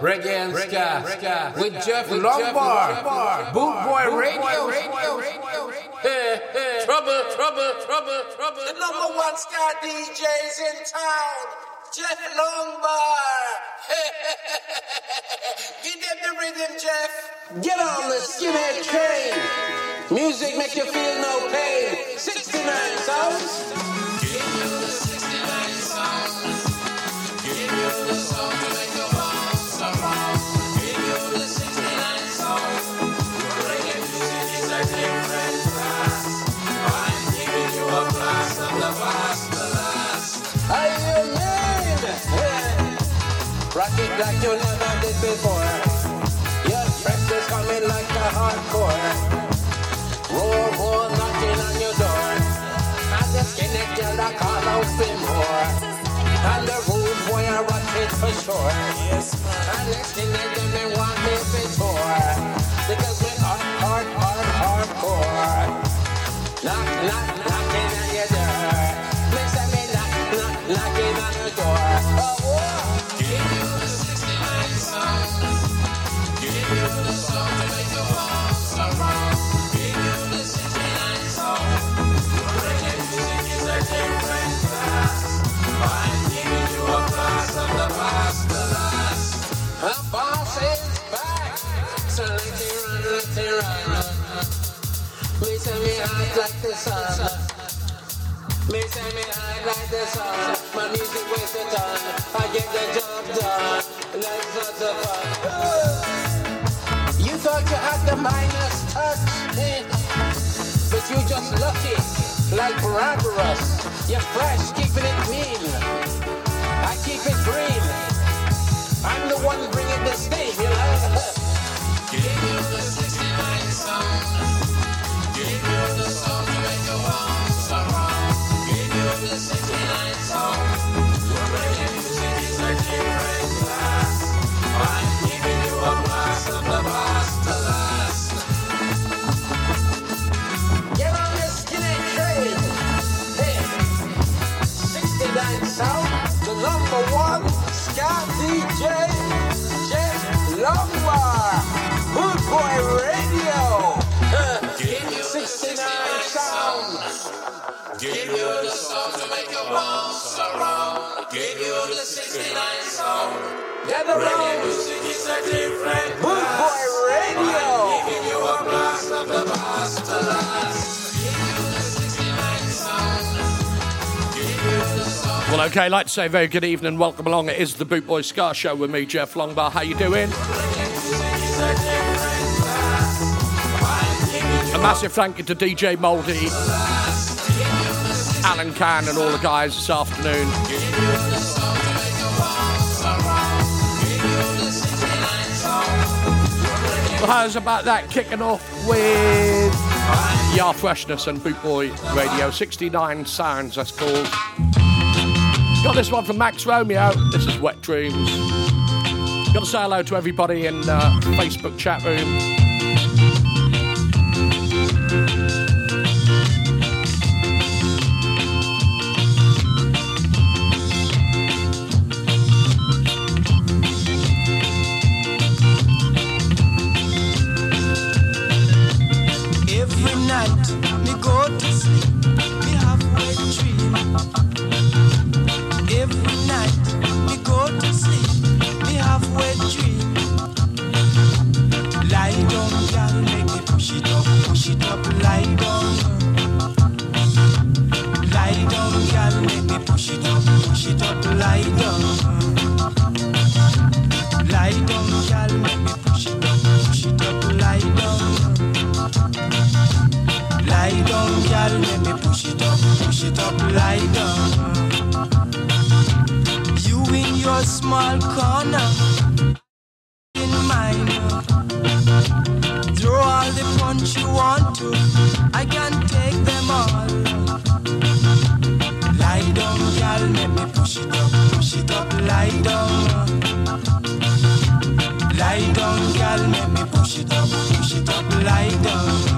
Reggae and ska, ska with Jeff Longbar, Boot Boy Radio. Hey, hey. Trouble, trouble, trouble, trouble. The number one ska DJs in town, Jeff Longbar. Give them the rhythm, Jeff. Get on the skinhead train. Music make you feel no pain. 69 sounds. Rock it like you never did before. Your press is coming like a hardcore. Roll, roll, knocking on your door. And the skinny girl that call out for more. And the rude boy I rock it for sure. Yes, and the skinny girl they want me before. Because Hot like the sun. Me me hot like the sun. My music weighs a ton. I get the job done. The. You thought you had the minus touch, but you just lucky, like Barbaros. You're fresh, keeping it mean. I keep it green. I'm the one bringing the steam, you know. Get you the song to make you bounce around. Give you the 69 song. Get around. music is a different class. Boy Radio. Giving you a blast of the past to last. Give you the 69 song. Give you the song. Well, okay, like to say very good evening. Welcome along. It is the Boot Boy Ska Show with me, Jeff Longbar. How you doing? A massive thank you to DJ Mouldy, Alan Can, and all the guys this afternoon. How's about that? Kicking off with Yar Freshness and Boot Boy Radio 69 Sounds, that's called. Got this one from Max Romeo. This is Wet Dreams. Got to say hello to everybody in uh, Facebook chat room. Small corner, mine. Throw all the punch you want to, I can take them all. Lie down, girl, let me push it up, push it up, lie down. Lie down, girl, let me push it up, push it up, lie down.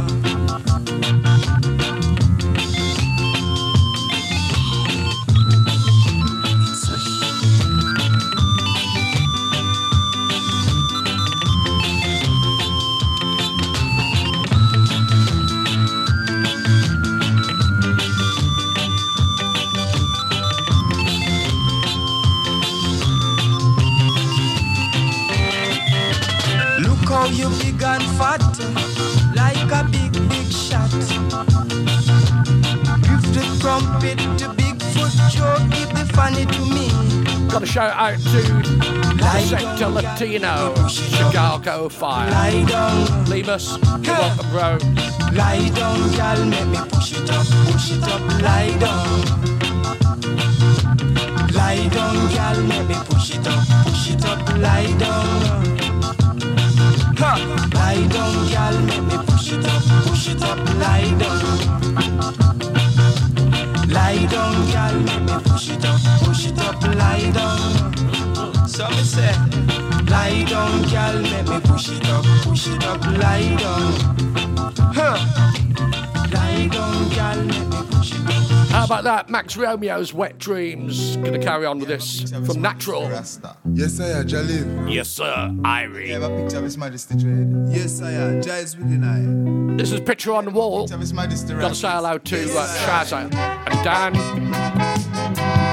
Funny to me. Got a shout out to Sector Latino, Chicago Fire. Down, Lemus, you're welcome, bro. lie down, girl, make me push it up, push it up, lie down. Lie down, girl, make me push it up, push it up, lie down. Ha! Lie down, girl, make me push it up, push it up, lie down. Lie down, girl, make me push it up, push it up, lie down. So me say, lie down, girl, make me push it up, push it up, lie down. Huh? Lie down, girl, make me push it up. How about that? Max Romeo's Wet Dreams. Gonna carry on with this from Natural. Yes, I am Jalil. Yes, sir, Irie. have a picture of His Majesty Dread. Yes. Jais within I. This is Picture on the Wall. Gotta say hello to uh, Shazza and Dan.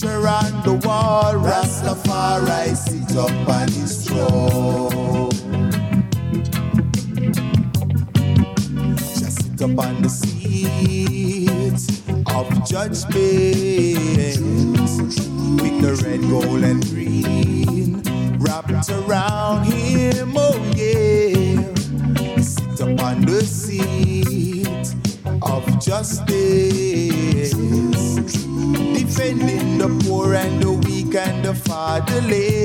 Picture on the wall. Rastafari sit up on his throne. Just sit up on the seat of judgment with the red, gold, and green wrapped around him. Oh, yeah. Sit up on the seat of justice, fatherless.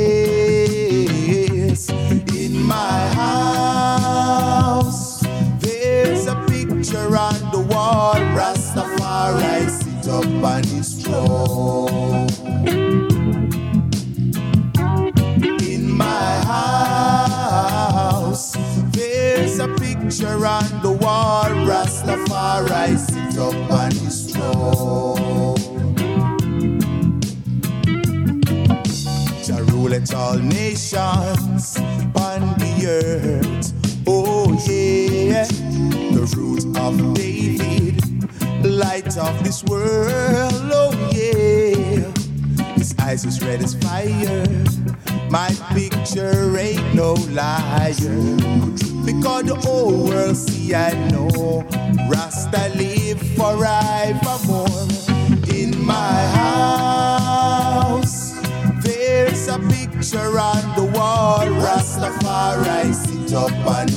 All nations on the earth. Oh yeah, the root of David, light of this world. Oh yeah, his eyes as red as fire. My picture ain't no liar. Because the whole world see I know Rasta live forevermore. Picture on the wall. Rastafari sit up on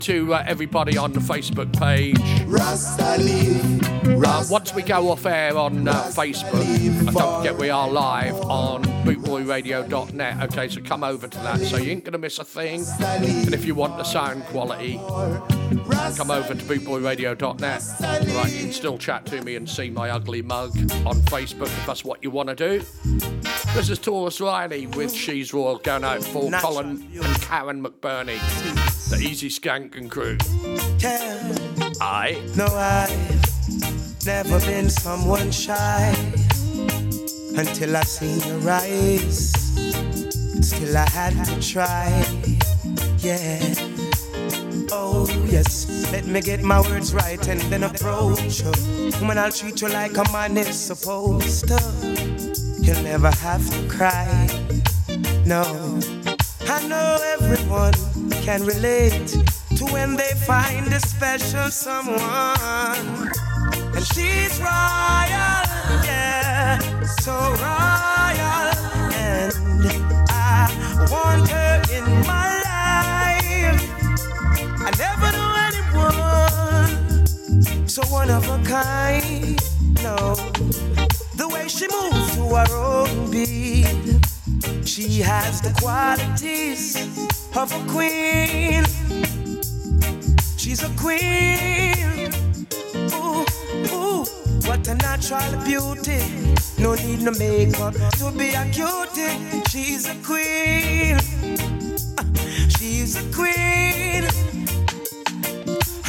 to uh, everybody on the Facebook page. Rasta leaf. Uh, once we go off air on uh, Facebook, and don't forget we are live on bootboyradio.net. Okay, so come over to that. So you ain't gonna miss a thing. And if you want the sound quality, come over to bootboyradio.net. Right, you can still chat to me and see my ugly mug on Facebook if that's what you want to do. This is Tarrus Riley with She's Royal going out for Colin and Karen McBurney, the Easy Skank and crew. I. No, I've never been someone shy until I seen your eyes. Still, I had to try. Yeah. Oh, yes. Let me get my words right and then approach you. Woman, I'll treat you like a man is supposed to. You'll never have to cry. No. I know everyone can relate to when they find a special someone. And she's royal, yeah, so royal. And I want her in my life. I never knew anyone so one of a kind. No, the way she moves to her own beat. She has the qualities of a queen. She's a queen. Ooh, ooh, what a natural beauty. No need no makeup to be a cutie. She's a queen. She's a queen.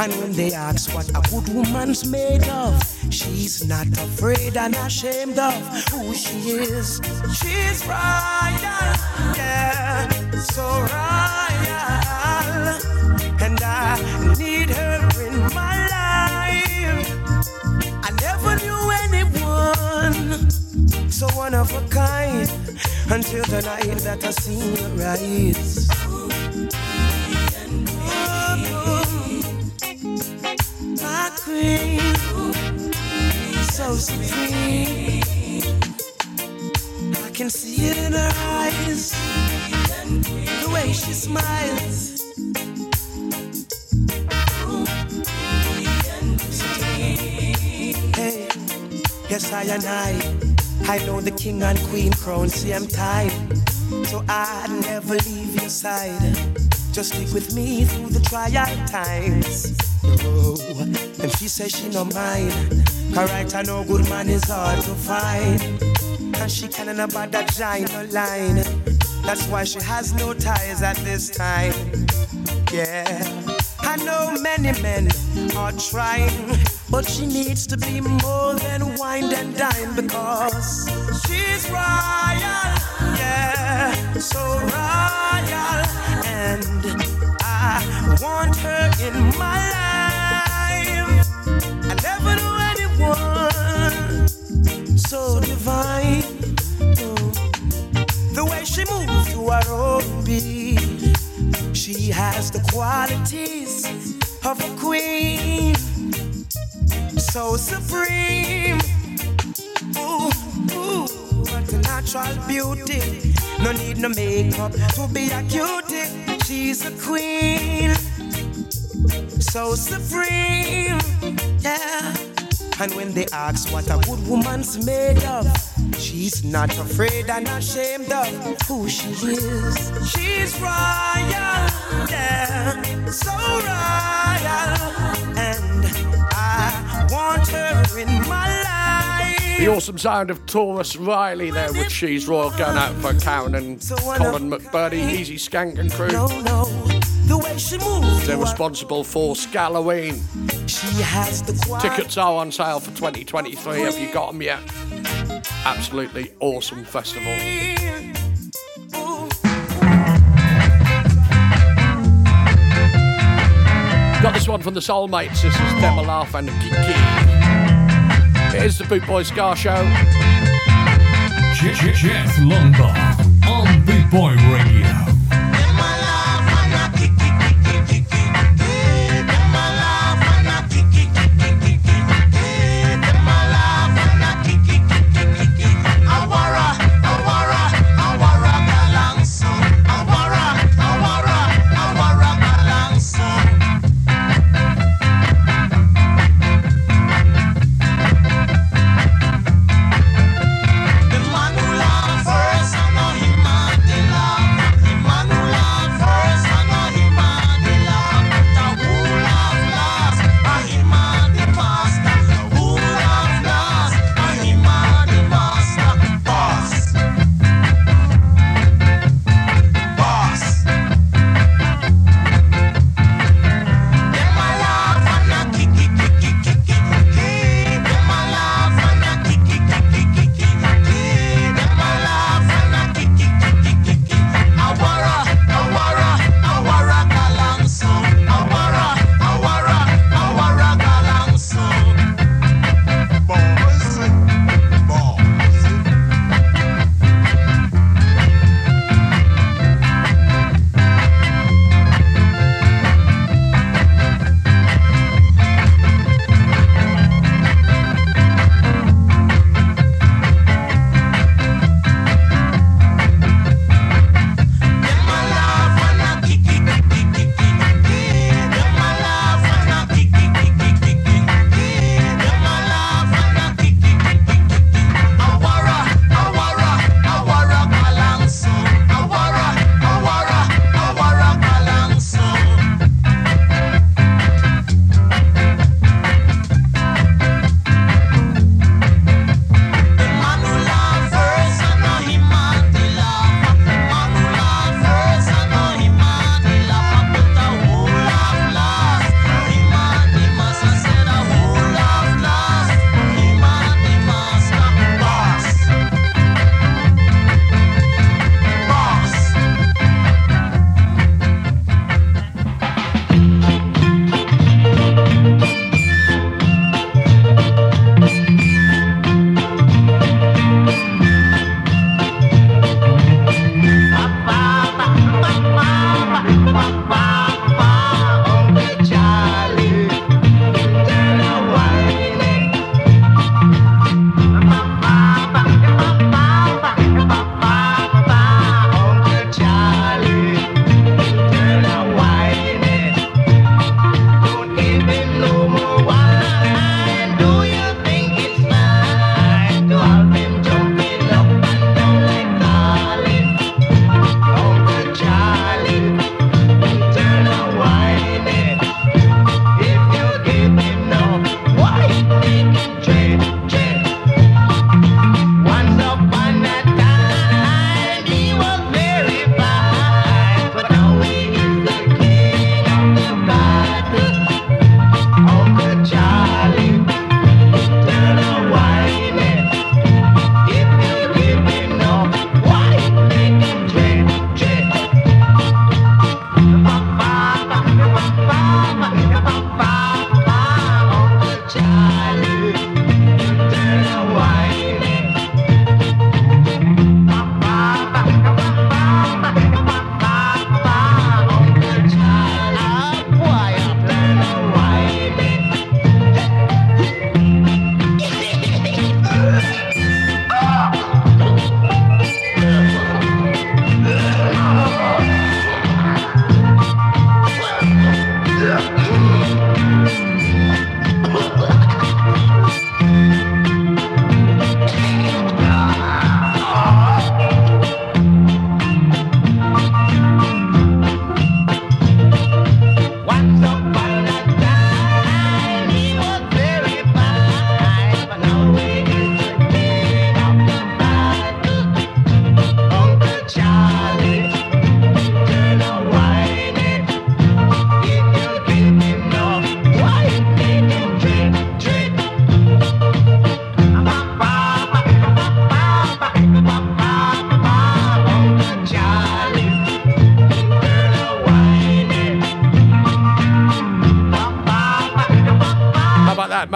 And when they ask what a good woman's made of, she's not afraid and ashamed of who she is. She's royal, yeah, so royal. And I need her in my life. I never knew anyone so one of a kind until the night that I seen her rise. Queen, so supreme. I can see it in her eyes, the way she smiles. Hey, yes, I and I. I know the king and queen crown same time. So I'd never leave your side. Just stick with me through the trial times. Oh, and she says she no mind. Correct, I know good man is hard to find. And she can't about that giant line. That's why she has no ties at this time. Yeah. I know many men are trying, but she needs to be more than wine and dine because she's royal, yeah, so royal, and I want her in my life. So divine. Oh. The way she moves to her own beat. She has the qualities of a queen, so supreme. Ooh, ooh, what a natural beauty. No need no makeup to be a cutie. She's a queen, so supreme. Yeah. And when they ask what a good woman's made of, she's not afraid and ashamed of who she is. She's royal, yeah, so royal. And I want her in my life. The awesome sound of Tarrus Riley there with She's Royal going out for Karen and Colin McBurney, Easy Skank and crew. No, no, way she moves. They're responsible for Scalloween. She has the quality. Tickets are on sale for 2023. Have you got them yet? Absolutely awesome festival. Got this one from the Soulmates. This is Demo Laugh and Kiki. It is the Boot Boy Ska Show. Jeff, Jeff Longbar on Boot Boy Radio.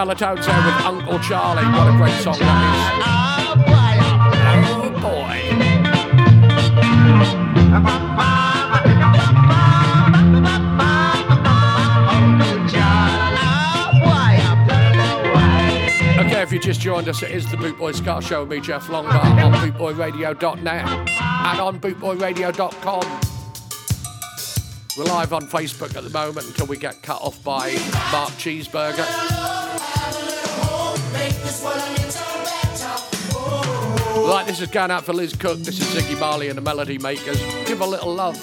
Bella there with Uncle Charlie. What a great song that is. Oh, okay, if you just joined us, it is the Bootboy Ska Show, with me, Jeff Long, on bootboyradio.net and on bootboyradio.com. We're live on Facebook at the moment until we get cut off by Mark Cheeseburger. Right, this is going out for Liz Cook. This is Ziggy Marley and the Melody Makers. Give a little love.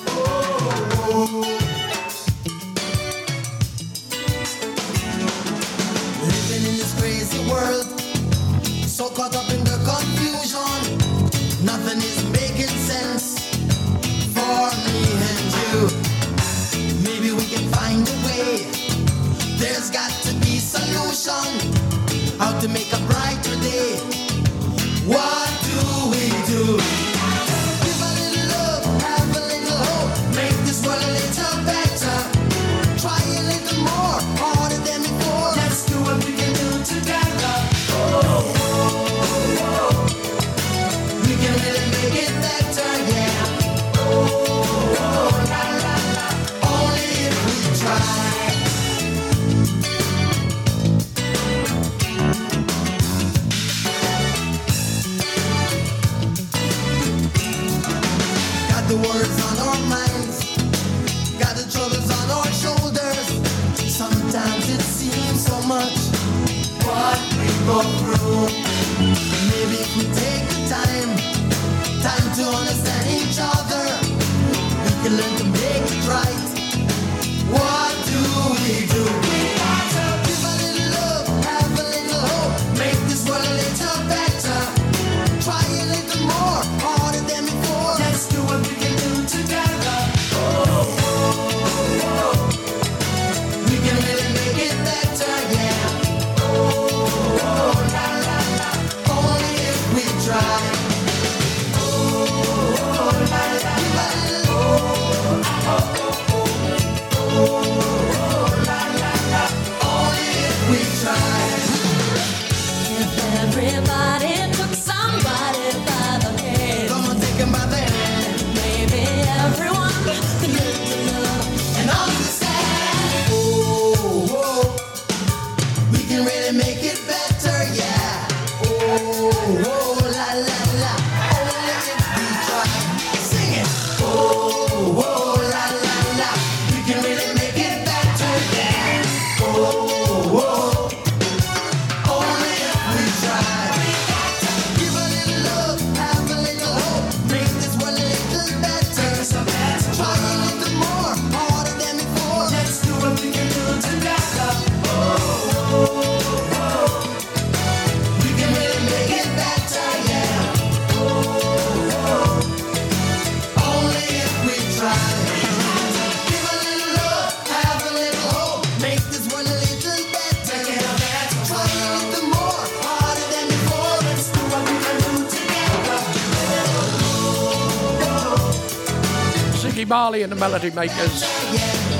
and the Melody Makers.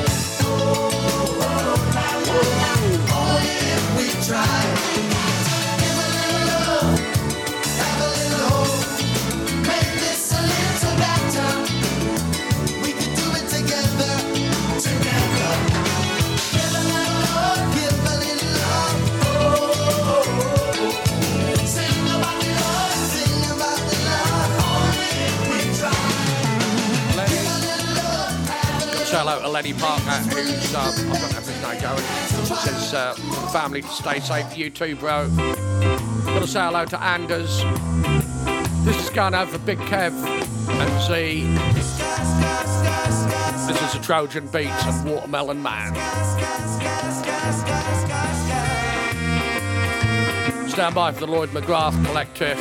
Lenny Parker, who's, um, I've got to have going, says, uh, family, stay safe, you too, bro. Gotta say hello to Anders. This is going over for Big Kev and Z. This is a Trojan beat and Watermelon Man. Stand by for the Lloyd McGrath Collective.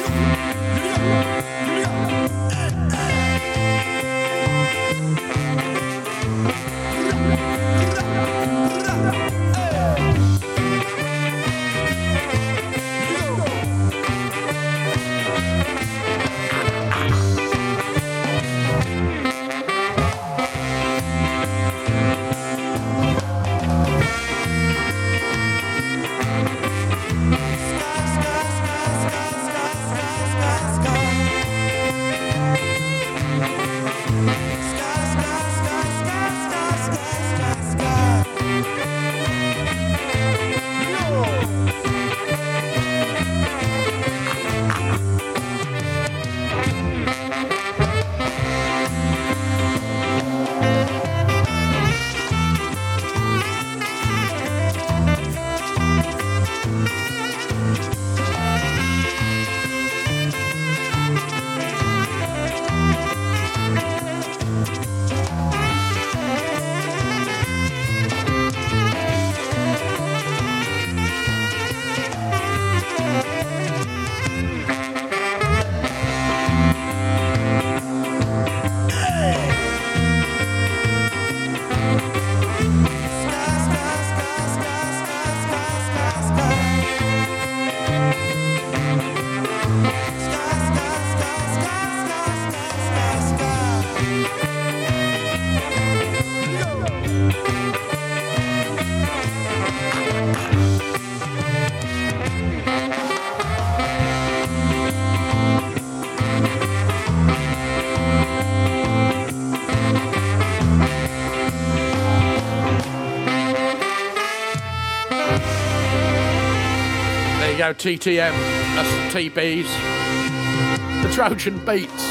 Go, TTM. That's TBs. The Trojan Beats.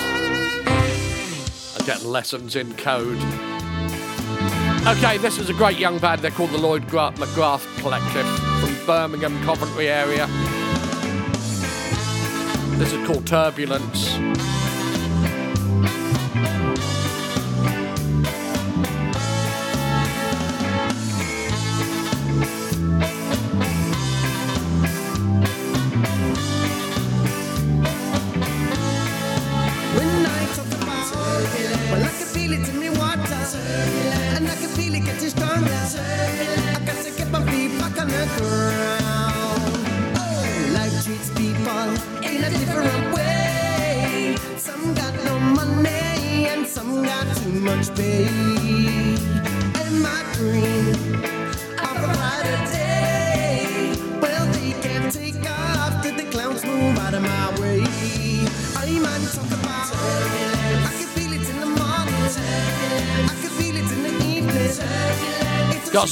I'm getting lessons in code. Okay, this is a great young band. They're called the Lloyd Gra- McGrath Collective from Birmingham, Coventry area. This is called Turbulence.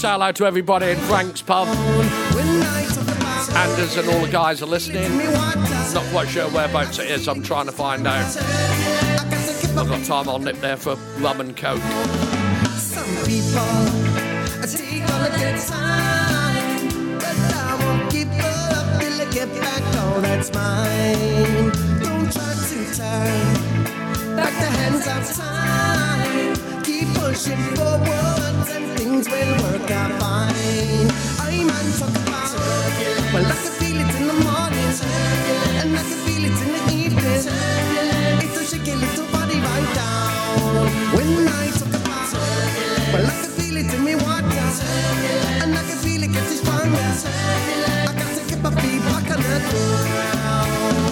Hello to everybody in Frank's pub. Anders and all the guys are listening. Not quite sure whereabouts it is. I'm trying to find out. Keep I've got time. I'll nip there for rum and coke. Some people take all time, but I won't give up till I get back all that's mine. Don't try to turn back the hands of time. Keep pushing forward and things will work out fine. I'm on talk about well, I can feel it in the morning, and I can feel it in the evening. It's a shaky little body right down. When I talk about well, I can feel it in me water, and I can feel it getting stronger. I got to get my feet back on the ground.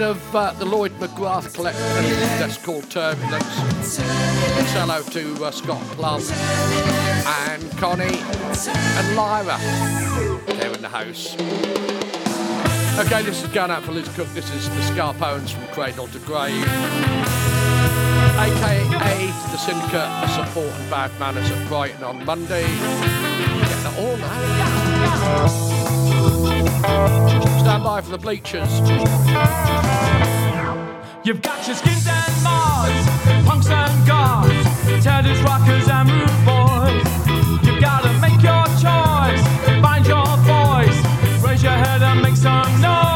Sound of uh, the Lloyd McGrath collection that's called Turbulence. Say hello to uh, Scott Plum and Connie and Lyra. They're in the house. Okay, this is going out for Liz Cook. This is the Scarpones from Cradle to Grave. AKA the Syndicate, a support and bad manners at Brighton on Monday. Get it all now. Stand by for the bleachers. You've got your skins and mods, punks and gods, tatters, rockers and rude boys. You've gotta make your choice, find your voice, raise your head and make some noise.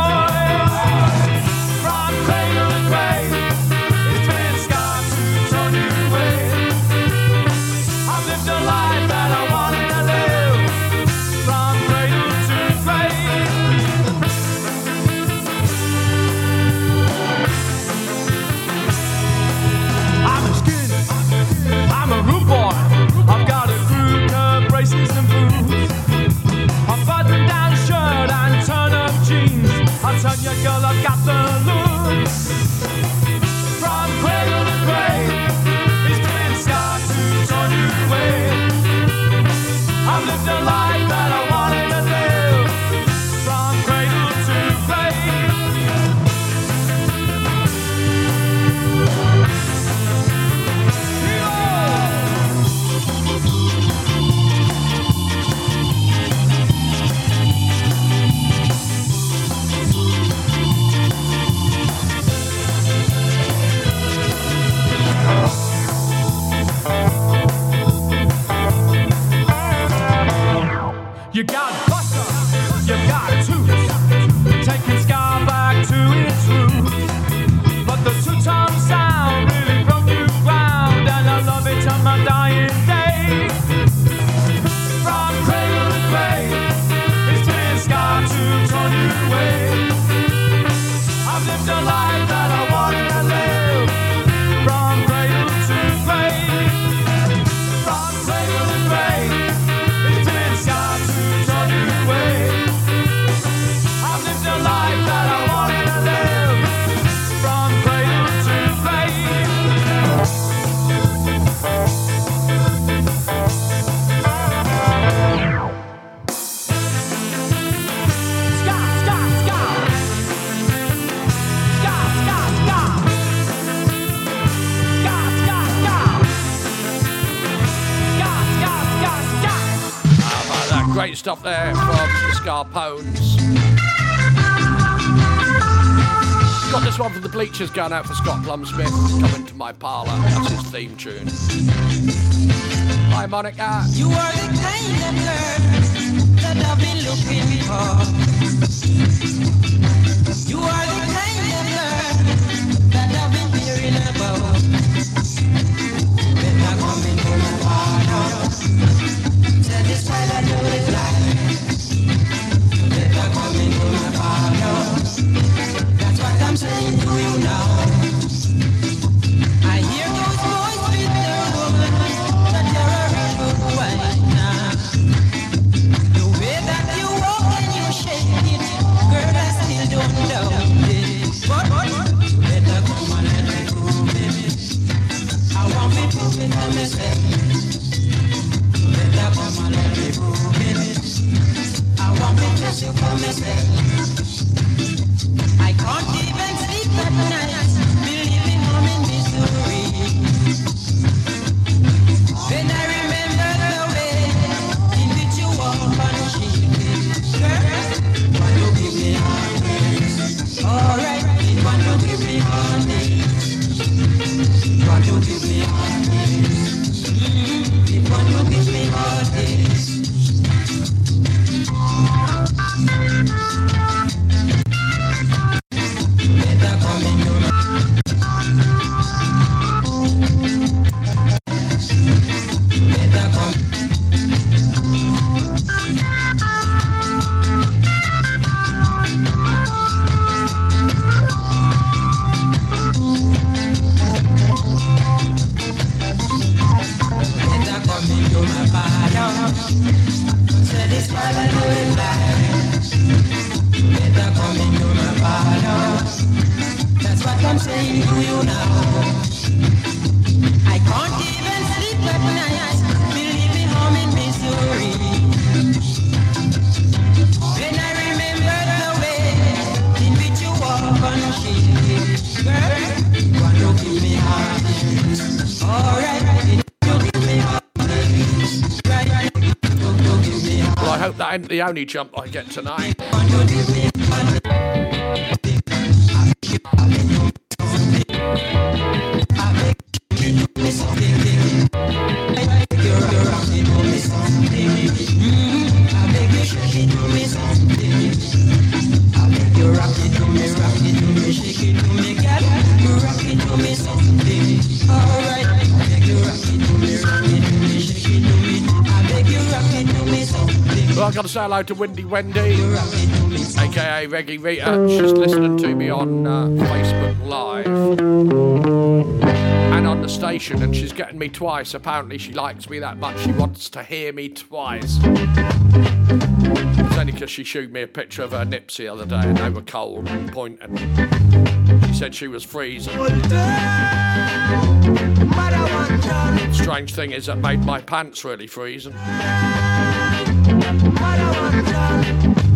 Stuff there from the Scarpones. Got this one from the Bleachers going out for Scott Plumsmith. Coming to my parlour. That's his theme tune. Hi, Monica. You are the kind of girl that I've been looking for. The only jump I get tonight. Hello to Windy Wendy, aka Reggie Rita. She's listening to me on uh, Facebook Live and on the station, and she's getting me twice. Apparently, she likes me that much. She wants to hear me twice. It's only because she showed me a picture of her nips the other day, and they were cold and pointing. She said she was freezing. Strange thing is, that made my pants really freezing. Sorry,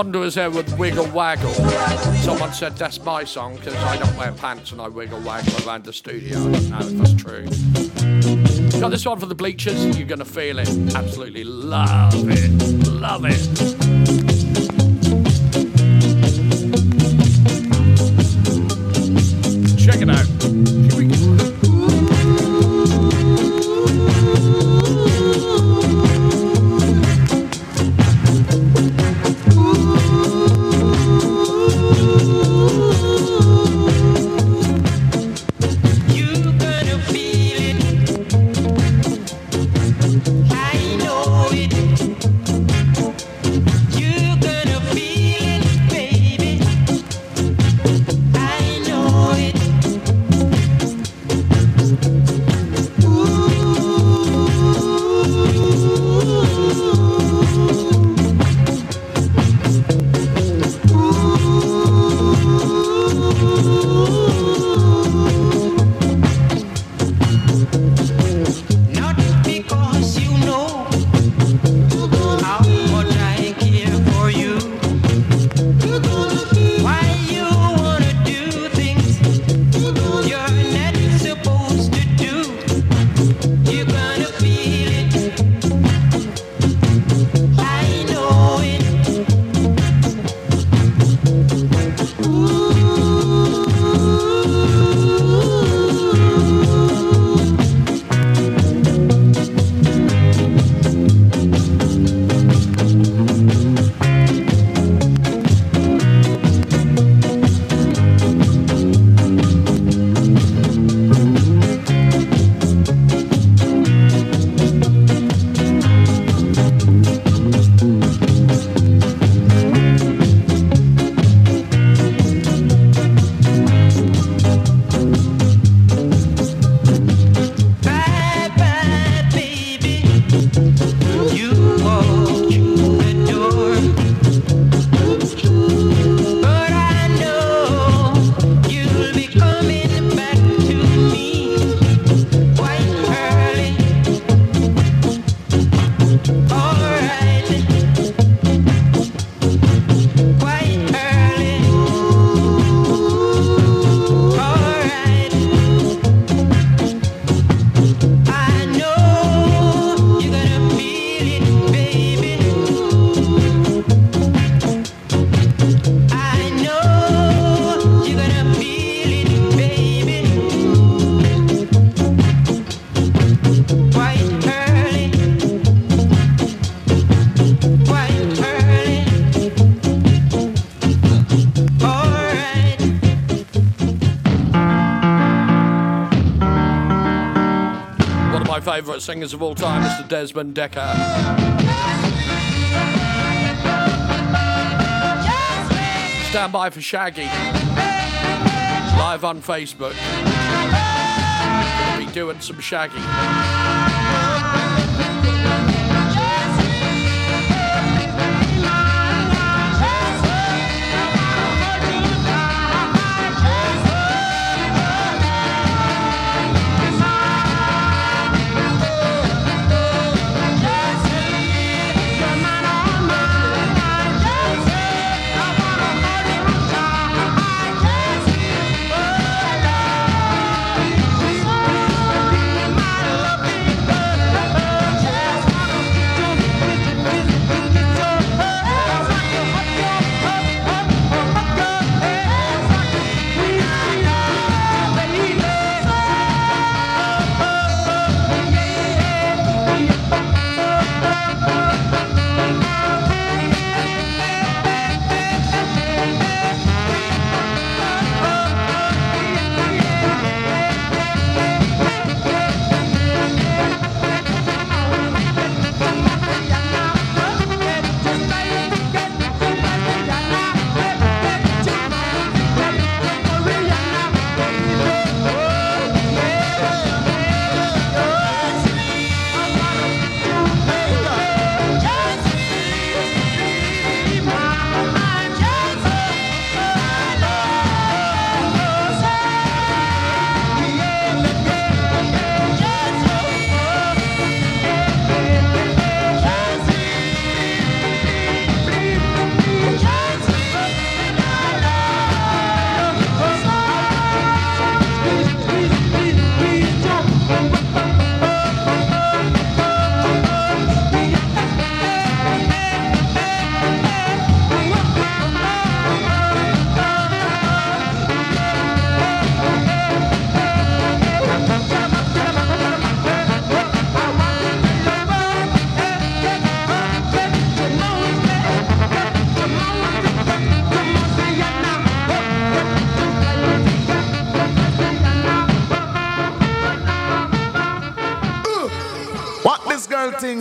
Wanderers there with Wiggle Waggle. Someone said that's my song because I don't wear pants and I wiggle waggle around the studio. I don't know if that's true. Got this one for the bleachers. You're gonna feel it. Absolutely love it. Love it. Favourite singers of all time, Mr. Desmond Dekker. Stand by for Shaggy. Live on Facebook. Gonna be doing some Shaggy.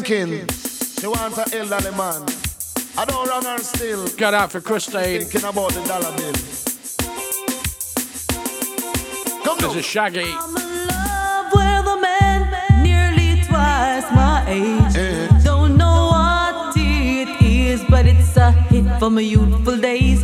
Thinking she want a elderly man. I don't run her still. Get out for Christine. Thinking about the dollar bill. This is Shaggy. with a man nearly twice my age. Eh. Don't know what it is, but it's a hit from my youthful days.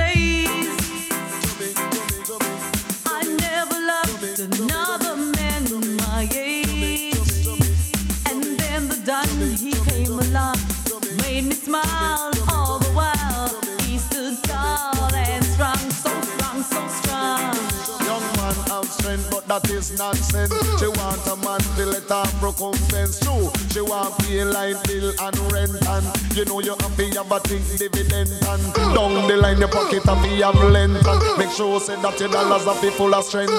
that is nonsense. She want a man to let her recompense. True, she want pay line bill and rent and you know you to have a thing dividend and down the line your pocket to have length and make sure say that your dollars are full of strength.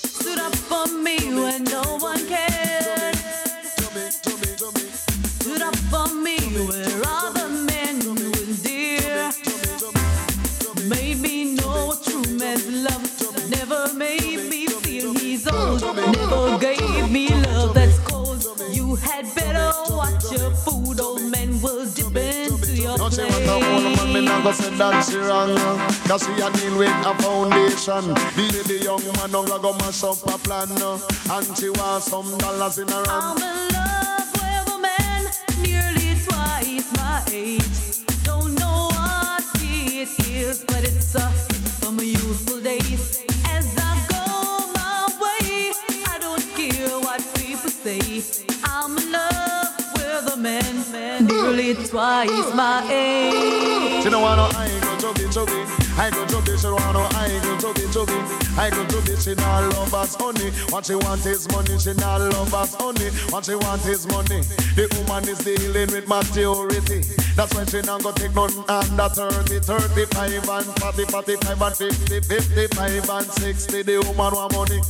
Stood up for me when no one cared. Go say that she wrong Cause she a deal with a foundation The young man don't go mash up a plan uh, And she want some dollars in her I'm in love with a man nearly twice my age. Don't know what it is, but it's a nearly twice my age. She don't want no I go chubby chubby I go she don't want no I go chubby chubby I go chubby, she not love us honey. What she want is money, she not love us honey. What she want is money. The woman is dealing with maturity. That's why she not go take none under 30 35 and 40, 45 and 50 55 and 60 The woman want money.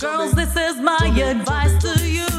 Girls, this is my advice to you.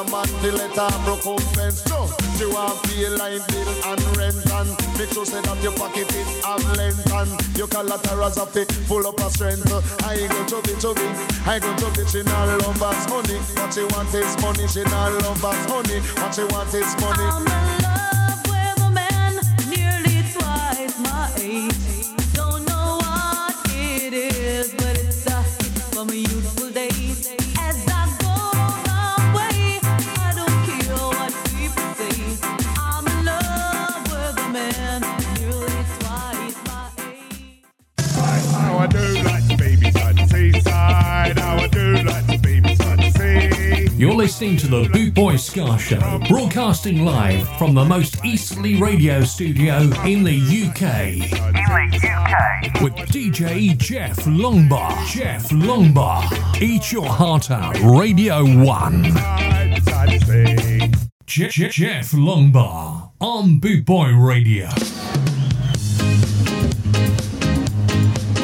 A man to let her recompense. No, she want pay line bill and rent and make sure say that your pocket is have length and your collaterals are fit full up of strength. I go chubby chubby, I go chubby. She not love us honey, what she want is money. She not love us honey, what she want is money. I'm in love with a man nearly twice my age. The the the the. You're listening to the Boot Boy Ska Show, broadcasting live from the most easterly radio studio in the UK. With DJ Jeff Longbar. Jeff Longbar. Eat your heart out, Radio 1. Je- Je- Jeff Longbar on Boot Boy Radio.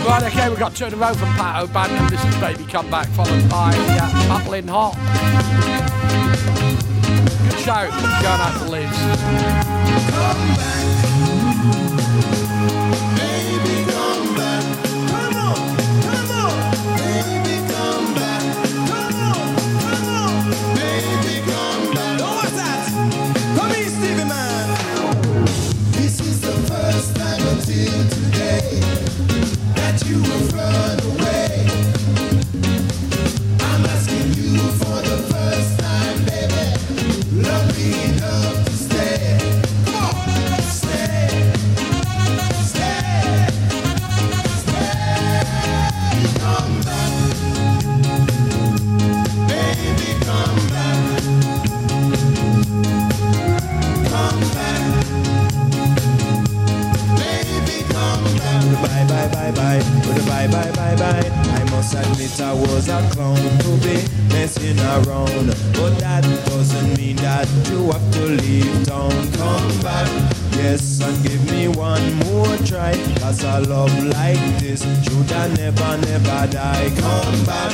Right, okay, we've got Turn Around from Pato Banton. This is Baby Come Back, followed by uh, Bubbling Hot. Good show. Going out to Liz. bye-bye, oh, with a bye-bye, bye-bye. I must admit I was a clown to be messing around. But that doesn't mean that you have to leave town. Come back, yes, and give me one more try. Cause a love like this should I never, never die. Come back,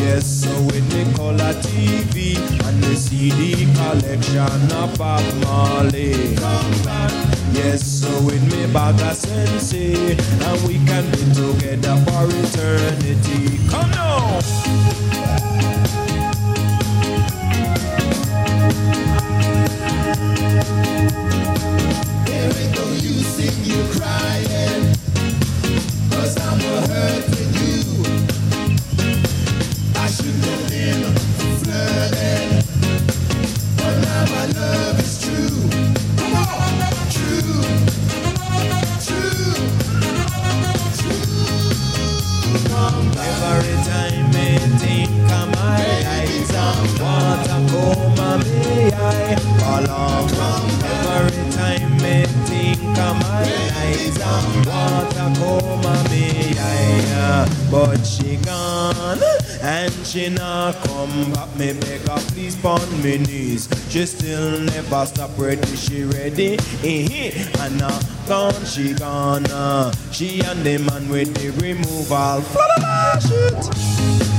yes, so with the color TV and the CD collection of Bob Marley. Come back. Yes, so with me bag a sensei And we can be together for eternity Come now! Eyes on water come me I But she gone and she not come back Me beg her please pon me knees She still never stop ready she ready. And now gone she gone uh. She and the man with the removal. Shoot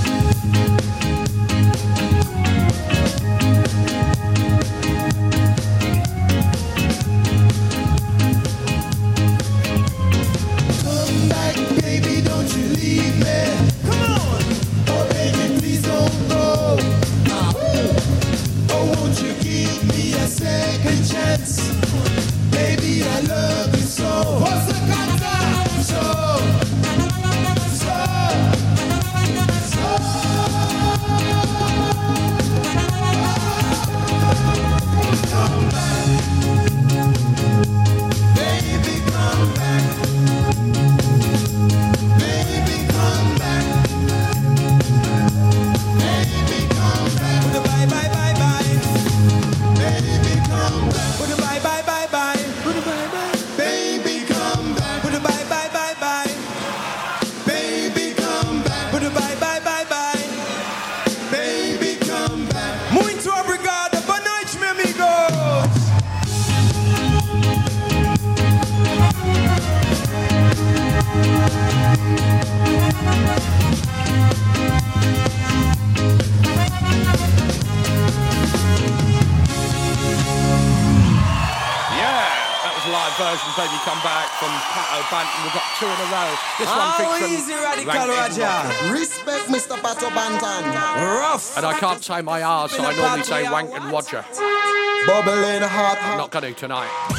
Pato Banton. We've got two in a row. This one How featuring easy, Radical Ranking Roger. Respect Mr. Pato Banton. Rough. And I can't say my R, so I normally say Wank and Roger. Bubbling hot. I'm not going to tonight.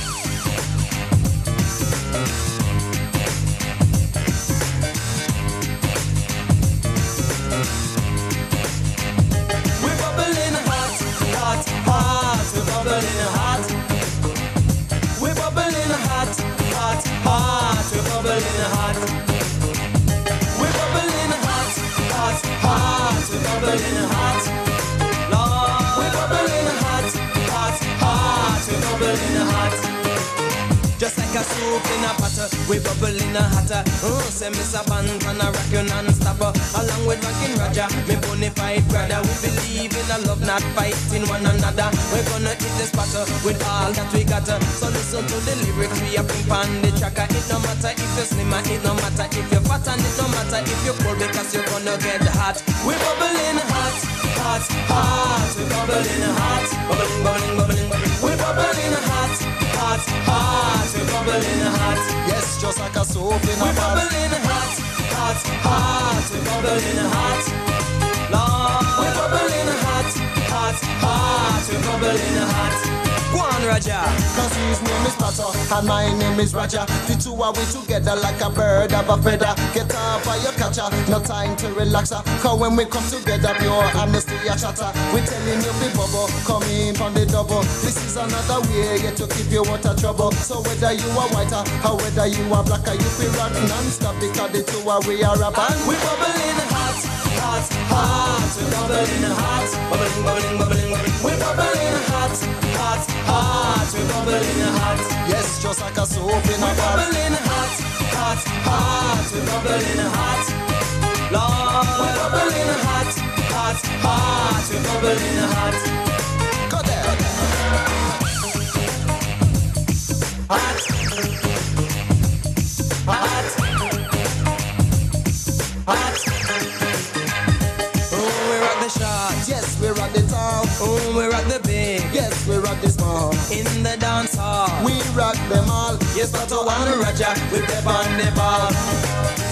In a pot, we bubble in a hotter. Oh, say Miss a band and a rock you non-stopper. Along with Ranking Roger, me bonafide brother. We believe in a love, not fighting one another. We're gonna hit this battle with all that we got. So listen to the lyrics we are on the tracker. It no matter if you're slimmer, it no matter if you're fat, and it no matter if you're cold because you're gonna get hot. We're bubbling hot, hot, hot. We're bubbling hot, bubbling, bubbling, bubbling. We're bubbling hot, hot, hot. We're bubbling hot. Yes, just like a soap in a We're bubbling hot, hot, hot. We're bubbling hot. Lord, we're bubbling hot, hot, hot. We're bubbling hot. Go on, Roger. Cause his name is Pato and my name is Roger. The two are we together like a bird of a feather. Get up for your catcher, no time to relax. Cause when we come together, pure honesty a chatter. We telling you be bubble, come in from the double. This is another way yeah, to keep you out of trouble. So whether you are whiter or whether you are blacker, you feel rock non-stop because the two are we are a band. We bubbling hot, hot, hot. We bubbling hot, bubbling, bubbling, bubbling, bubbling. We bubbling hot, hot, hot. We bubbling hot. Yes, just like a soap in a bar. bubbling hot, hot, hot. We're bubbling hot. Lord, we're bubbling hot, hot, hot, we're bubbling hot. Yes, we rock the tall. Oh, we rock the big. Yes, we rock the small. In the dance hall. We rock them all. Yes, but I wanna Roger. We step on the ball.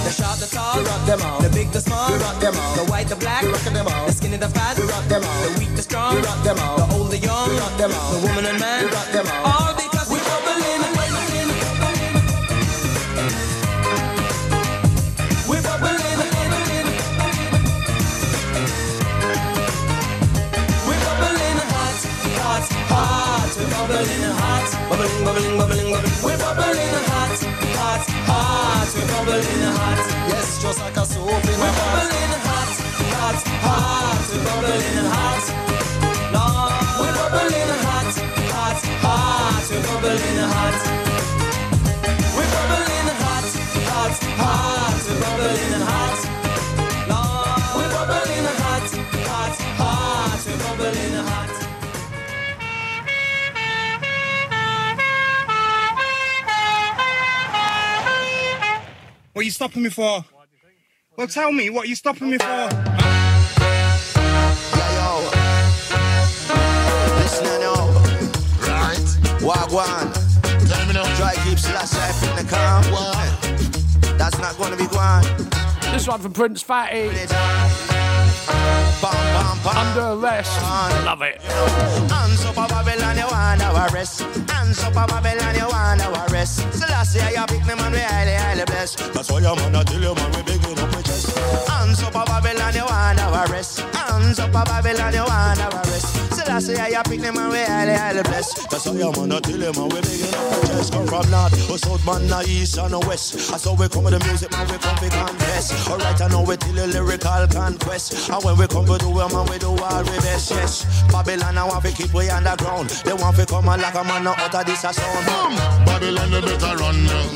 The short, the tall. We rock them all. The big, the small. We rock them all. The white, the black. We rock them all. The skinny, the fat. We rock them all. The weak, the strong. We rock them all. The old, the young. We rock them all. The woman and man. We rock them all. All because bubbling hot, bubbling, bubbling, bubbling, bubbling. We bubbling hot, hot, hot. We're bubbling hot. Yes, just like a soap in a pot. We bubbling hot, hot, hot. We're bubbling hot. What are you stopping me for? Well, tell me, what are you stopping me for? Listen now. Right. Wagwan. Tell me now. Try keep slash life in the calm. That's not gonna be one. This one from Prince Fatty. Under arrest. Love it. Hands up Babylon, you want our arrest. Hands up a Babylon, you want our arrest. So last year you pick me man, we highly, highly blessed. That's why your man, I tell you man, we begging up with chest. Hands up a Babylon, you want our arrest. Hands up a Babylon, you want our arrest. So last year you pick me man, we highly, highly blessed. That's why your man, I tell you man, we begging up with chest. Come from north, or south, man, or east, and west. That's how we come with the music, man, we come to confess. Alright, I know we till the lyrical conquest. And when we come to do it, man, we do all we best, yes. Babylon, I want to keep we underground. They want to come and like a man, not of this a sound. Boom! Babylon, you better run now.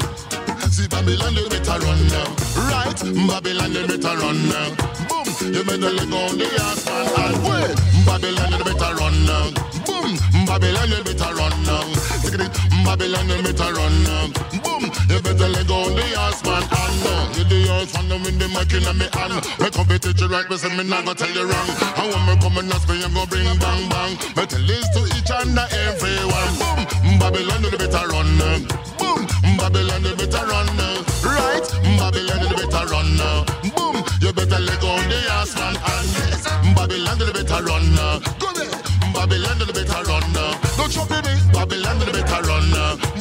See Babylon, you better run now. Right? Babylon, you better run now. Boom! You better let go the ass man and wait. Babylon, you better run now. Boom! Babylon, you better run now. It, Babylon, you better run now. Boom! You better let go the ass man and now. You the ass man with the mic in me hand. Me come to teach you right, but say me not gonna tell you wrong. And when me come and ask me, I'm gonna bring bang bang. Me tell this to each and everyone. Boom! Babylon, you better run now. Boom! Babylon, you better run now. Right? Babylon, you better run. Boom! You better let go the ass man and. Babylon, you better run. Go there. Babylon, you better run. Don't in it. Better run.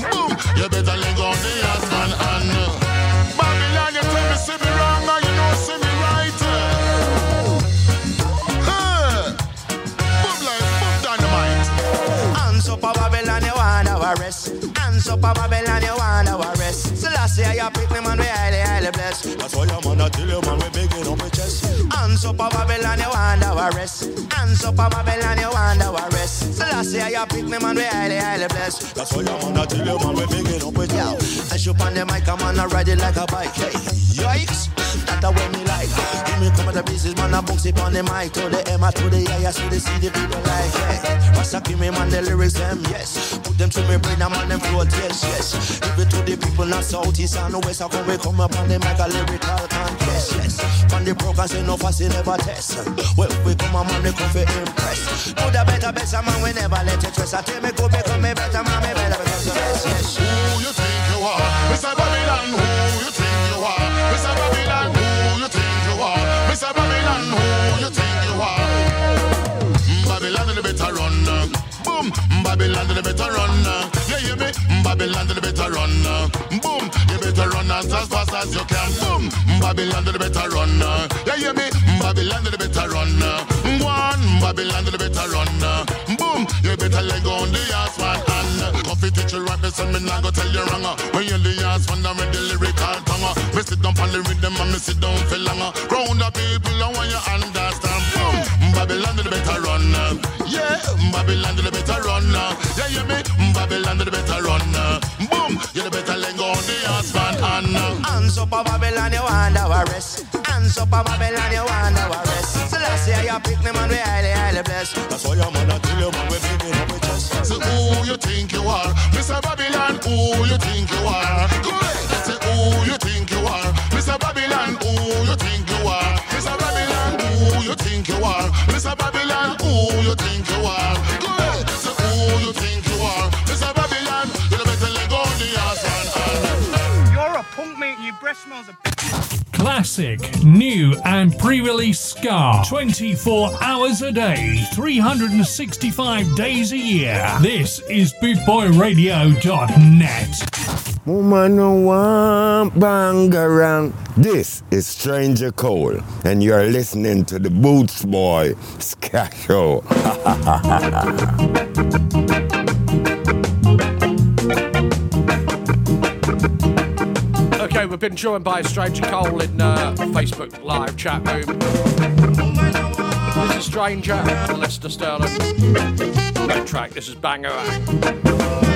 Boom! You better let go the ass man and Babylon, you tell me see me wrong or you know see me right. Huh. Boom like boom dynamite. Hands up Babylon, you want our arrest. Hands up Babylon, you want our last year you pick me man, we highly, highly blessed. That's why your man, I tell you man, we begging up with chest. Hands up Babylon, you want our arrest. Hands up Babylon, you want our arrest. So last year you pick me man, we highly, highly blessed. That's why your man, I tell you man, we begging up with yo. I shoot on the mic, I'm on a ride it like a bike. Hey, yikes, that's the way me like. Give me come to the business, man, I bounce it on the mic to the M, to the I, the C, the people like. Hey, Rasta give me man the lyrics them, yes. Put them to me brain, I'm on them float, yes, yes. Give it to the people, not south, east, and west. I come, we come up on the mic, a lyrical contest, yes. On the program, say no fuss, never test. Well, we come on, man, we come for impress. Do the better, better, man, we never let it stress. I tell me, go, become me better, man, me better, because the best, yes. Who you think you are? Mr. Babylon, who you think you are? Mr. Babylon, who you think you are? Mr. Babylon, who you think you are? Babylon, you better run. uh. Boom, Babylon, you better run. uh. You hear me? Babylon, you better run. Uh. You run as as fast as you can. Boom, Babylon, you better run. uh. You hear me? Babylon, you better run. uh. One, Babylon, you better run. uh. Boom, you better let go on the ass man and uh, coffee teach you right, listen, me not go tell you wrong. uh. When you're the ass man, I'm the lyrical tongue. uh. Me sit down on the rhythm and me sit down for longer. Round the people, I want you understand. Boom, Babylon, you better run. uh. Yeah, Babylon, you better run. uh. Yeah, you me? Babylon, you better run. Boom, you better let go the man and Hands up a Babylon, you want our rest. Hands up a Babylon, you want our rest. So last year you pick me man, we highly, highly blessed. That's why your man a tell you man, we picking up with chest. Say who you think you are, Mr. Babylon? Who you think you are? Go ahead. Say who you think you are, Mr. Babylon? Who you think you are, Mr. Babylon? Who you think you are, Mr. Babylon? Who you think you are? Go Classic, new, and pre release Ska. 24 hours a day, 365 days a year. This is BootboyRadio.net. Woman no want bang around. This is Stranger Cole, and you're listening to the Boots Boy Ska Show. we've been joined by Stranger Cole in uh, Facebook live chat room. This is Stranger Lester Sterling. Great track. This is Bangarang.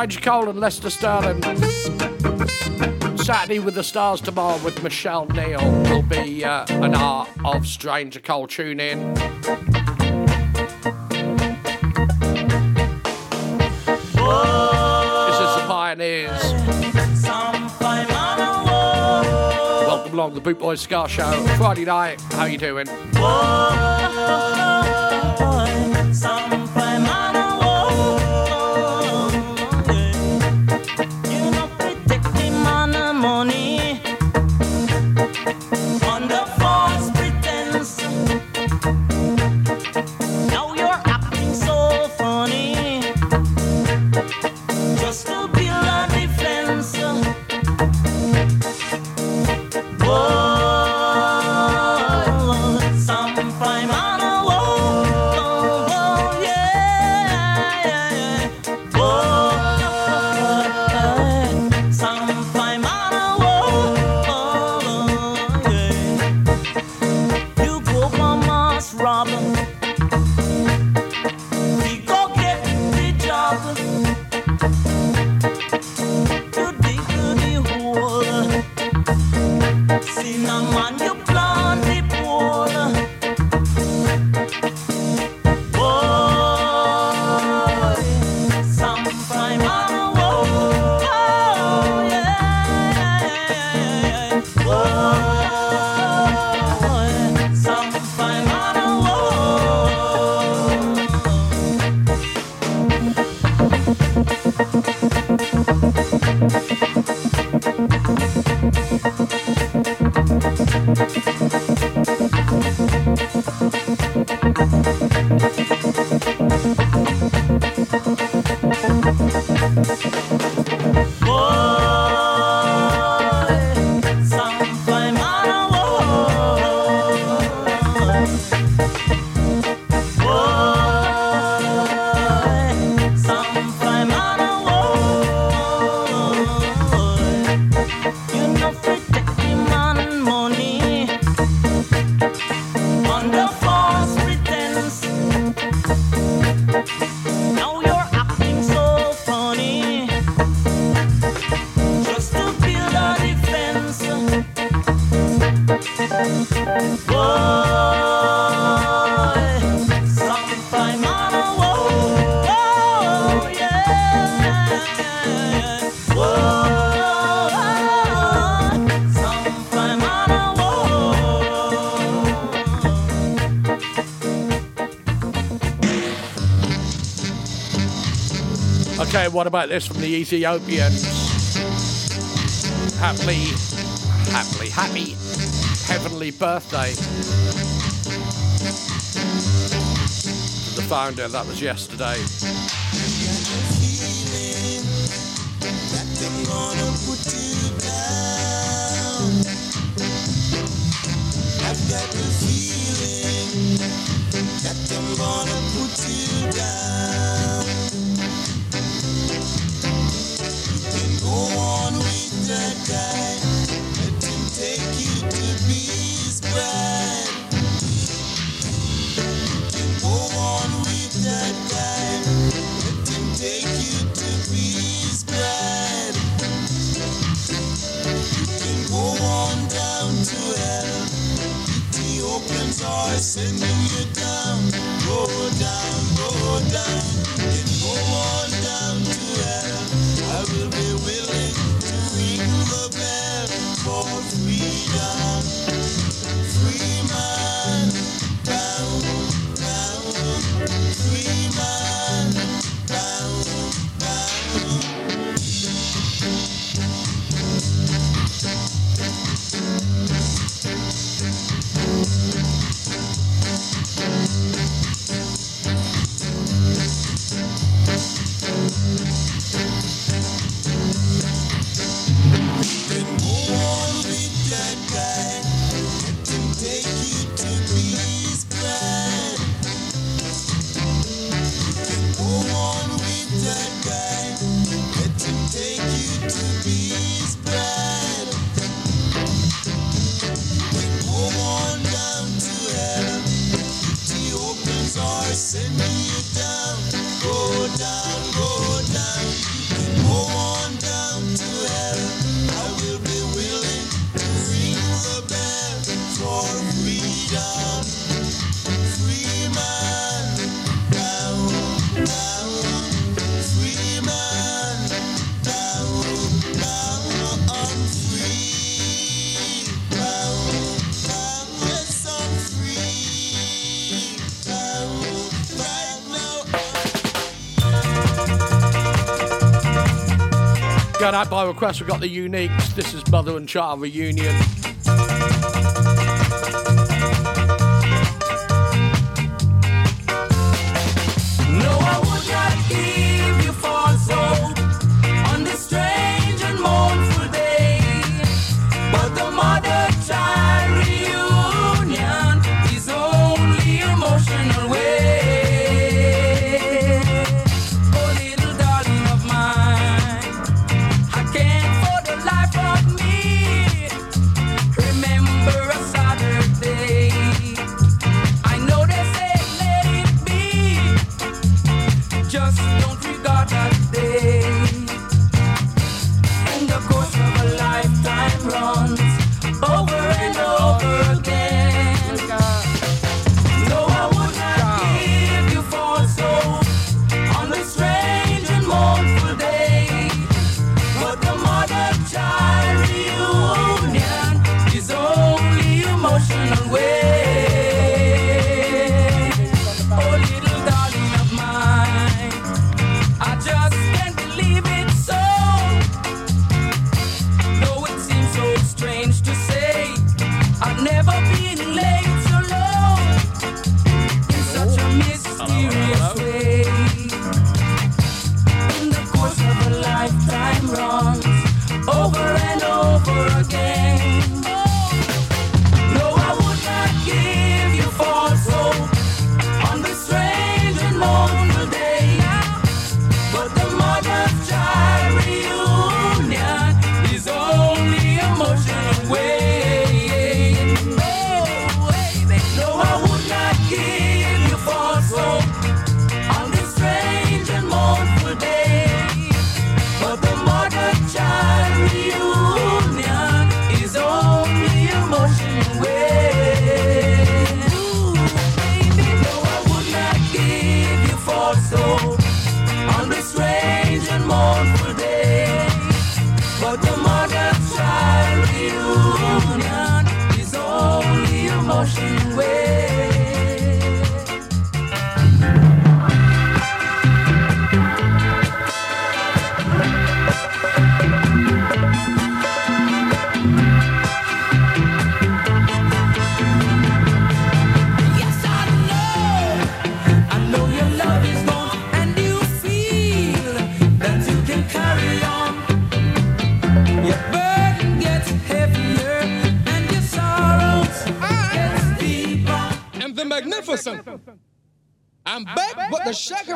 That's Stranger Cole and Lester Sterling. Saturday with the Stars tomorrow with Michelle Neal will be uh, an art of Stranger Cole. Tune in. This is the Pioneers. Welcome along the Boot Boys Ska Show. Friday night. How you doing? money then what about this from the Ethiopians? Happily, happily, happy heavenly birthday to the founder. That was yesterday. source and you down, go down, go down. go on. going out by request, we've got the Uniques. This is Mother and Child Reunion.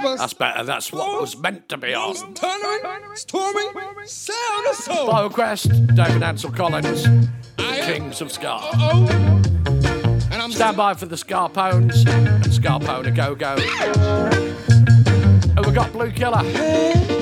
us. That's better. That's what was meant to be on. Tournament, storming, sound of soul. By David Ansel Collins, I Kings of Ska. Uh-oh. And I'm Stand by for the Scarpones and Scarpone a Go Go. and we got Blue Killer.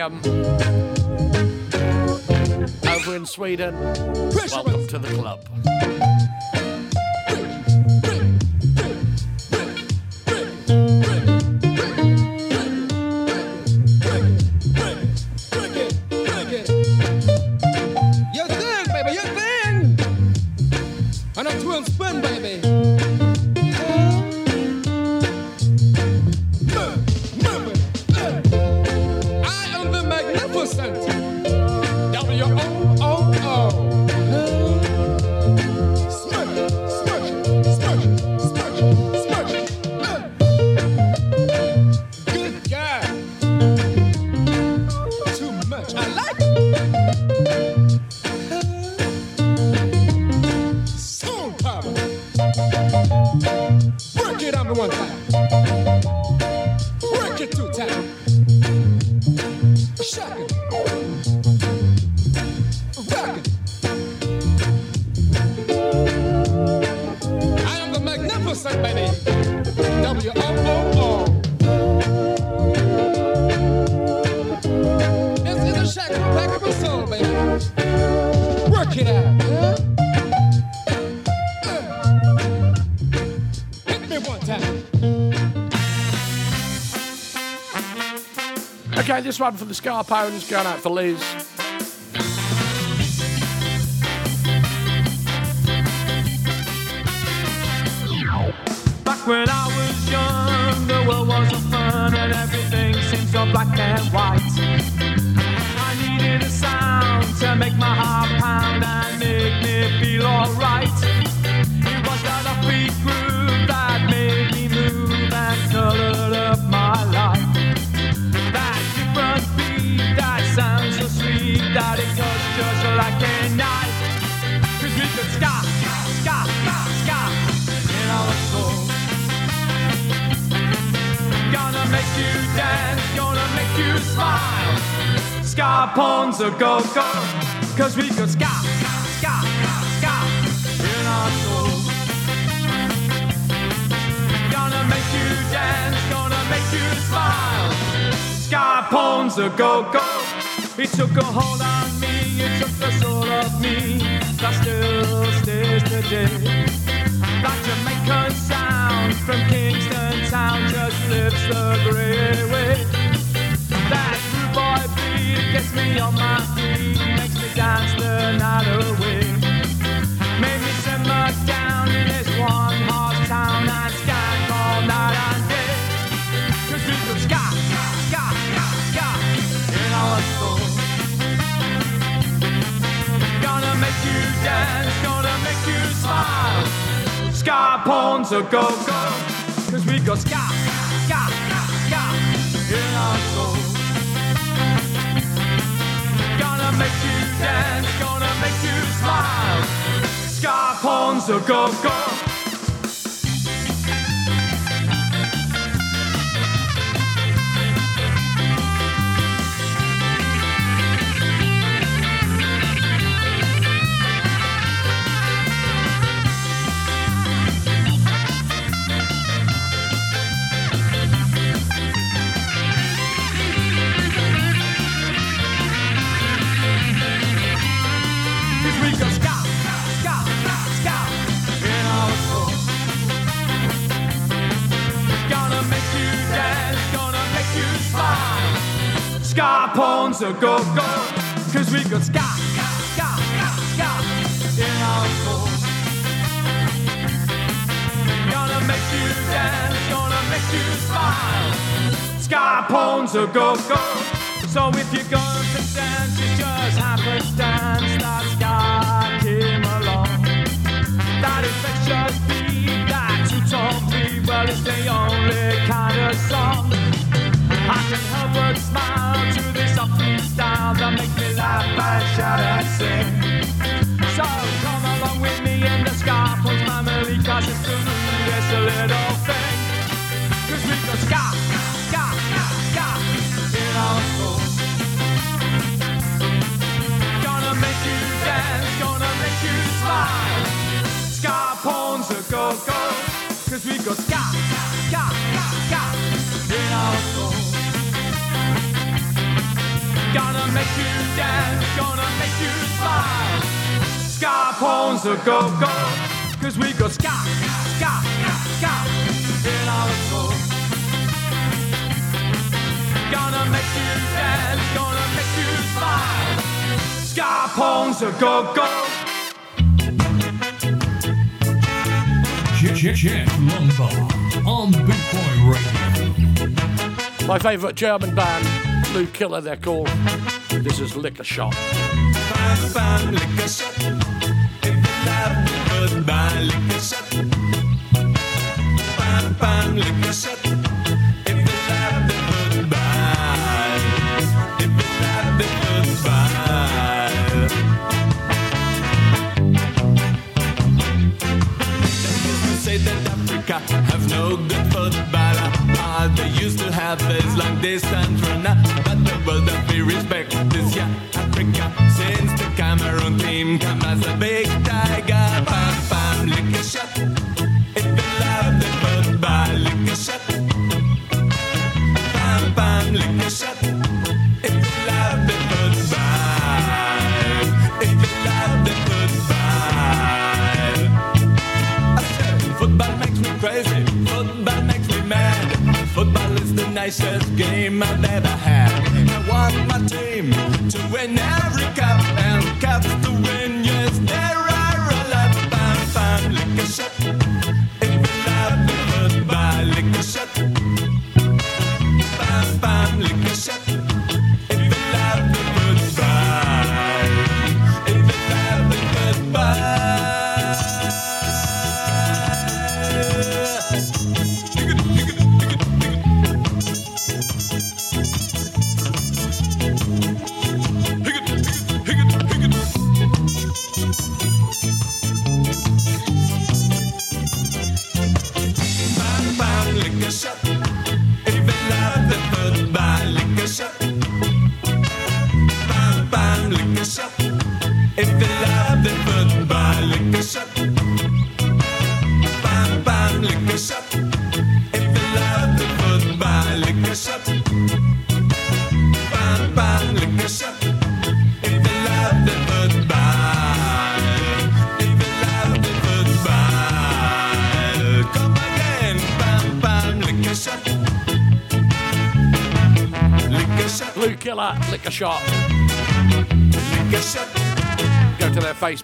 Graham over in Sweden. Welcome to the club. This one from the Scar Ponies going out for Liz. go, go. He took a hold Gonna make you dance, gonna make you smile. A go go, cause we got ska, ska, ska, ska in our soul. Gonna make you dance, gonna make you smile. Ska a go go. Porn's go go. Cause we got ska, ska, ska, ska, in our soul. Gonna make you dance, gonna make you smile. Ska porn's a go go. So if you're going to dance, you just happenstance that ska came along. That infectious beat, that two-tone beat, well, it's the only kind of song. I can help but smile shout and sing. So come along with me in the ska punch family, cause it's the this little thing. Cause we got ska, ska, ska, in our soul. Gonna make you dance, gonna make you smile. Ska porn's a go go, cause we got ska, make you dance, gonna make you smile. Ska porn's a go go, cause we got ska, ska, ska, ska in our soul. Gonna make you dance, gonna make you smile. Ska porn's a go go. Jeff, Jeff Lombard on Bootboy Radio. My favourite German band, Blue Killer, they're called. This is Lick a Shot. Bam, bam, liquor shot. If love liquor bam, liquor shot. If love. If love. They say that Africa have no good footballer. All they used to have is long distance runner. We respect this year Africa. Since the Cameroon team come as a big tiger. Bam bam, lick a shot. If you love the football, lick a shot. Bam bam, lick a shot. If you love the football, if you love the football. I said, Football makes me crazy. Football makes me mad. Football is the nicest game I've ever had. To win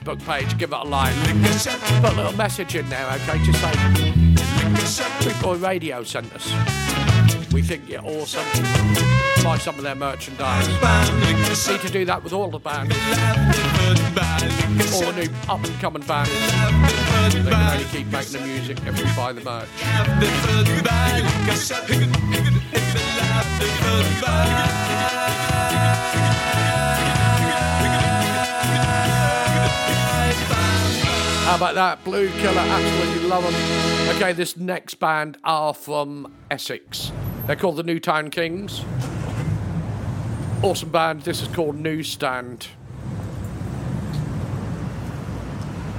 Facebook page. Give it a like. Put a little message in there, okay, to say Bootboy Radio sent us. We think you're awesome. Buy some of their merchandise. Need to do that with all the bands. All the new up and coming bands. They can only keep making the music if we buy the merch. How about that? Blue Killer, absolutely love them. Okay, this next band are from Essex. They're called the Newtown Kings. Awesome band. This is called Newsstand.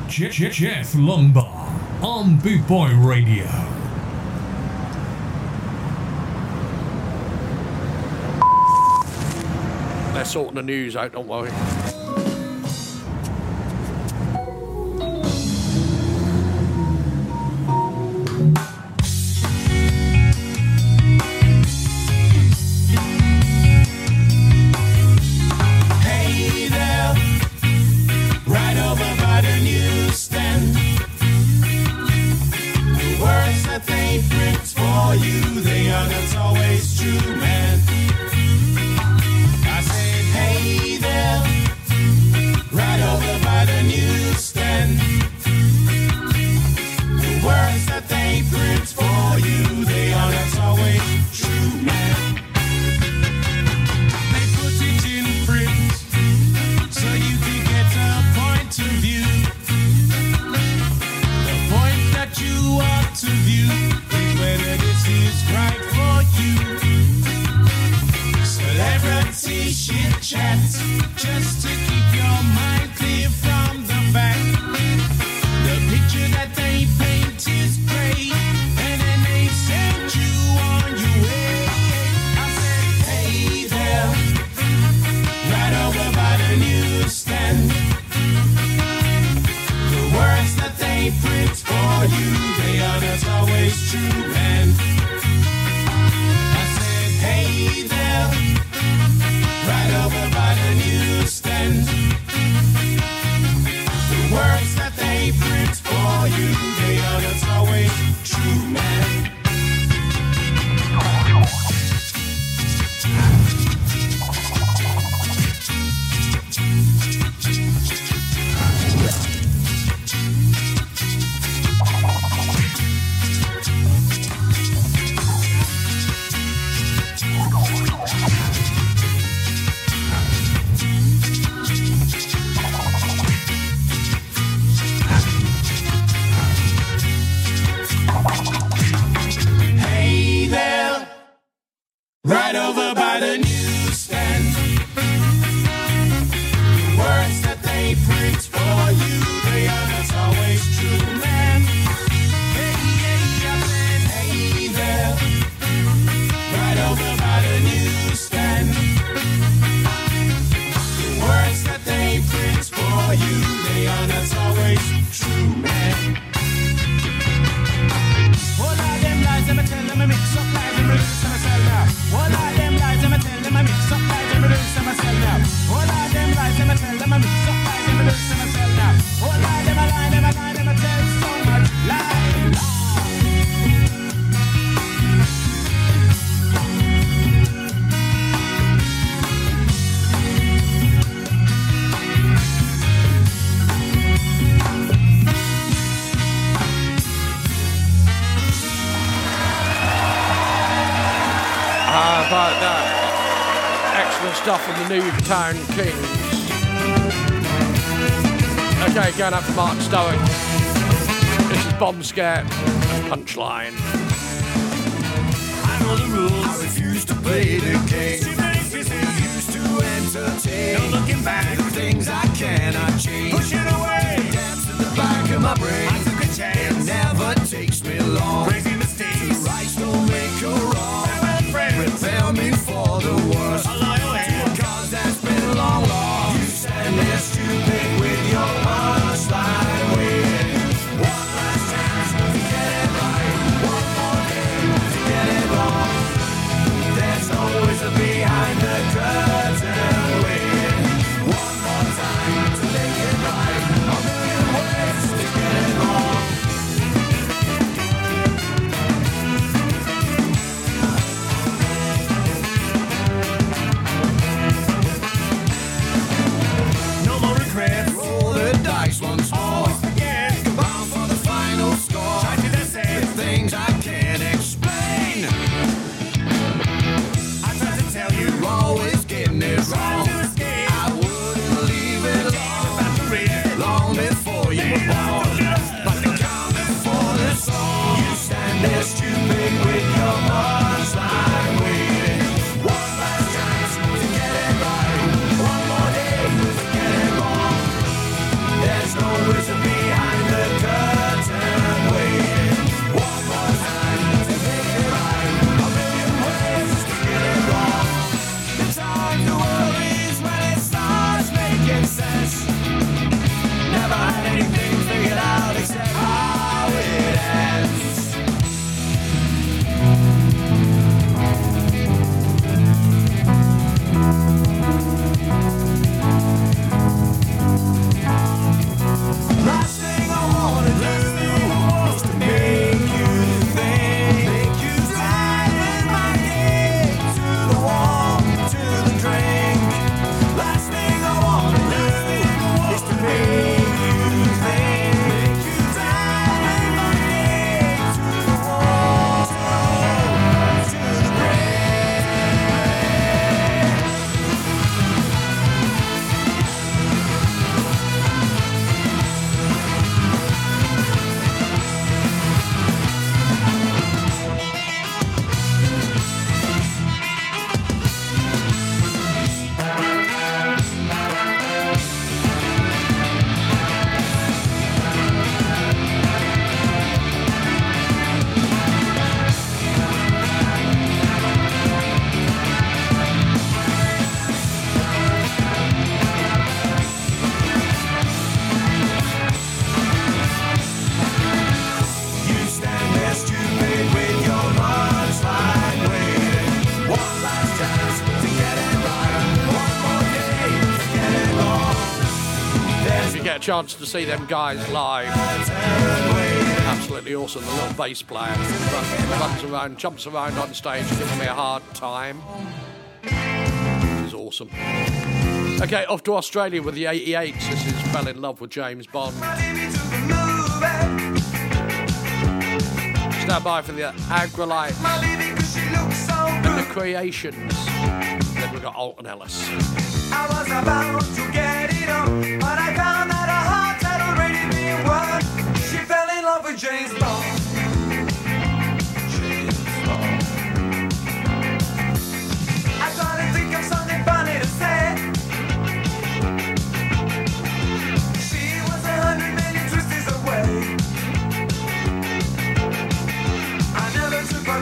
Jeff, Jeff Lombard on Boot Boy Radio. They're sorting the news out, don't worry. highway, true man. Stoic. This is Bomb Scare and Punchline. I know the rules. I refuse to play the game. Too many people used to entertain. No looking back. The things I cannot change. Push it away. Dance in the back of my brain. chance to see them guys live. Absolutely awesome, the little bass player. Runs around, jumps around on stage, giving me a hard time. This is awesome. Okay, off to Australia with the 88s. This is Fell in Love with James Bond. Stand by for the Aggrolite and the Creations. Then we've got Alton Ellis. I was about to get it on, but I found she fell in love with James Bond. I try to think of something funny to say. She was a hundred million twists away. I never took my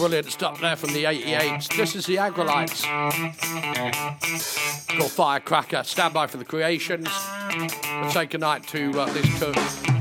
Brilliant stuff there from the 88s. This is the Aggrolites. Got Firecracker. Stand by for the creations. Let's take a night to uh, this tune.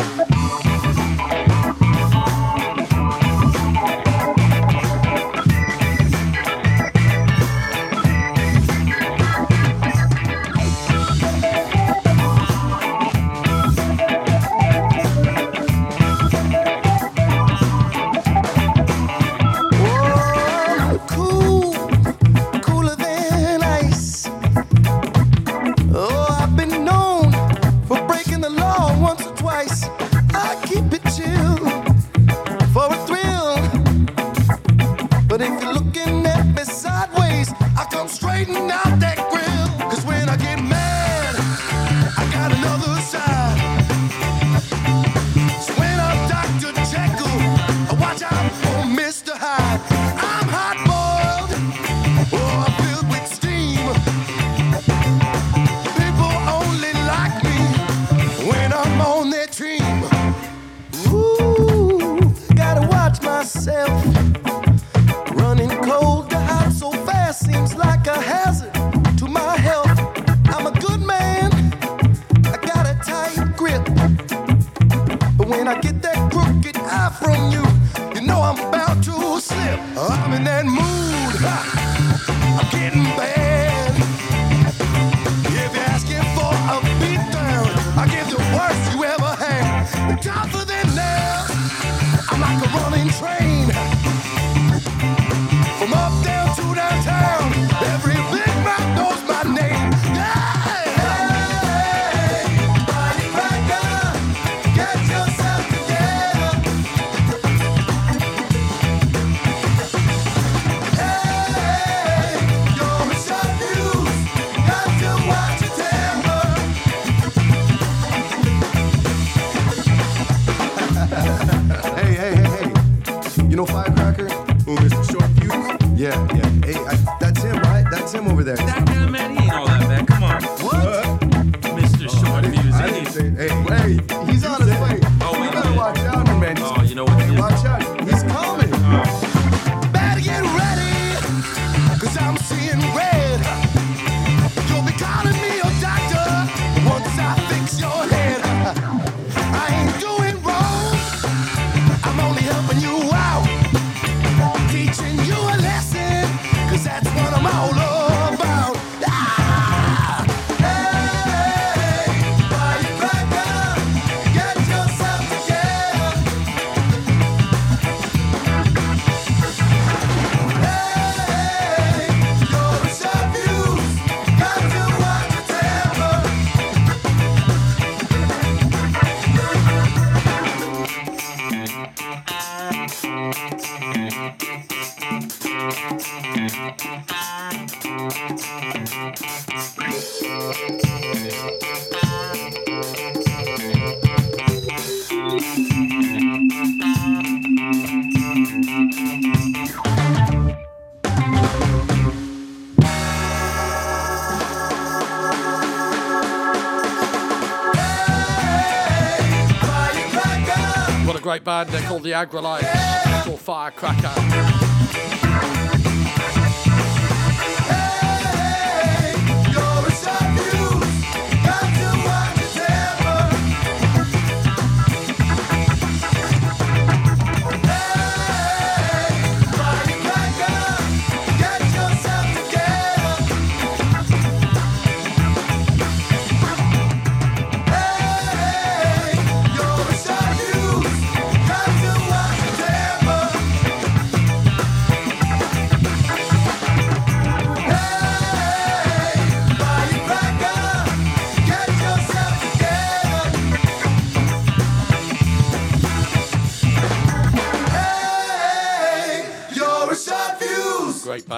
Band. They're called the Aggrolites. Called Firecracker.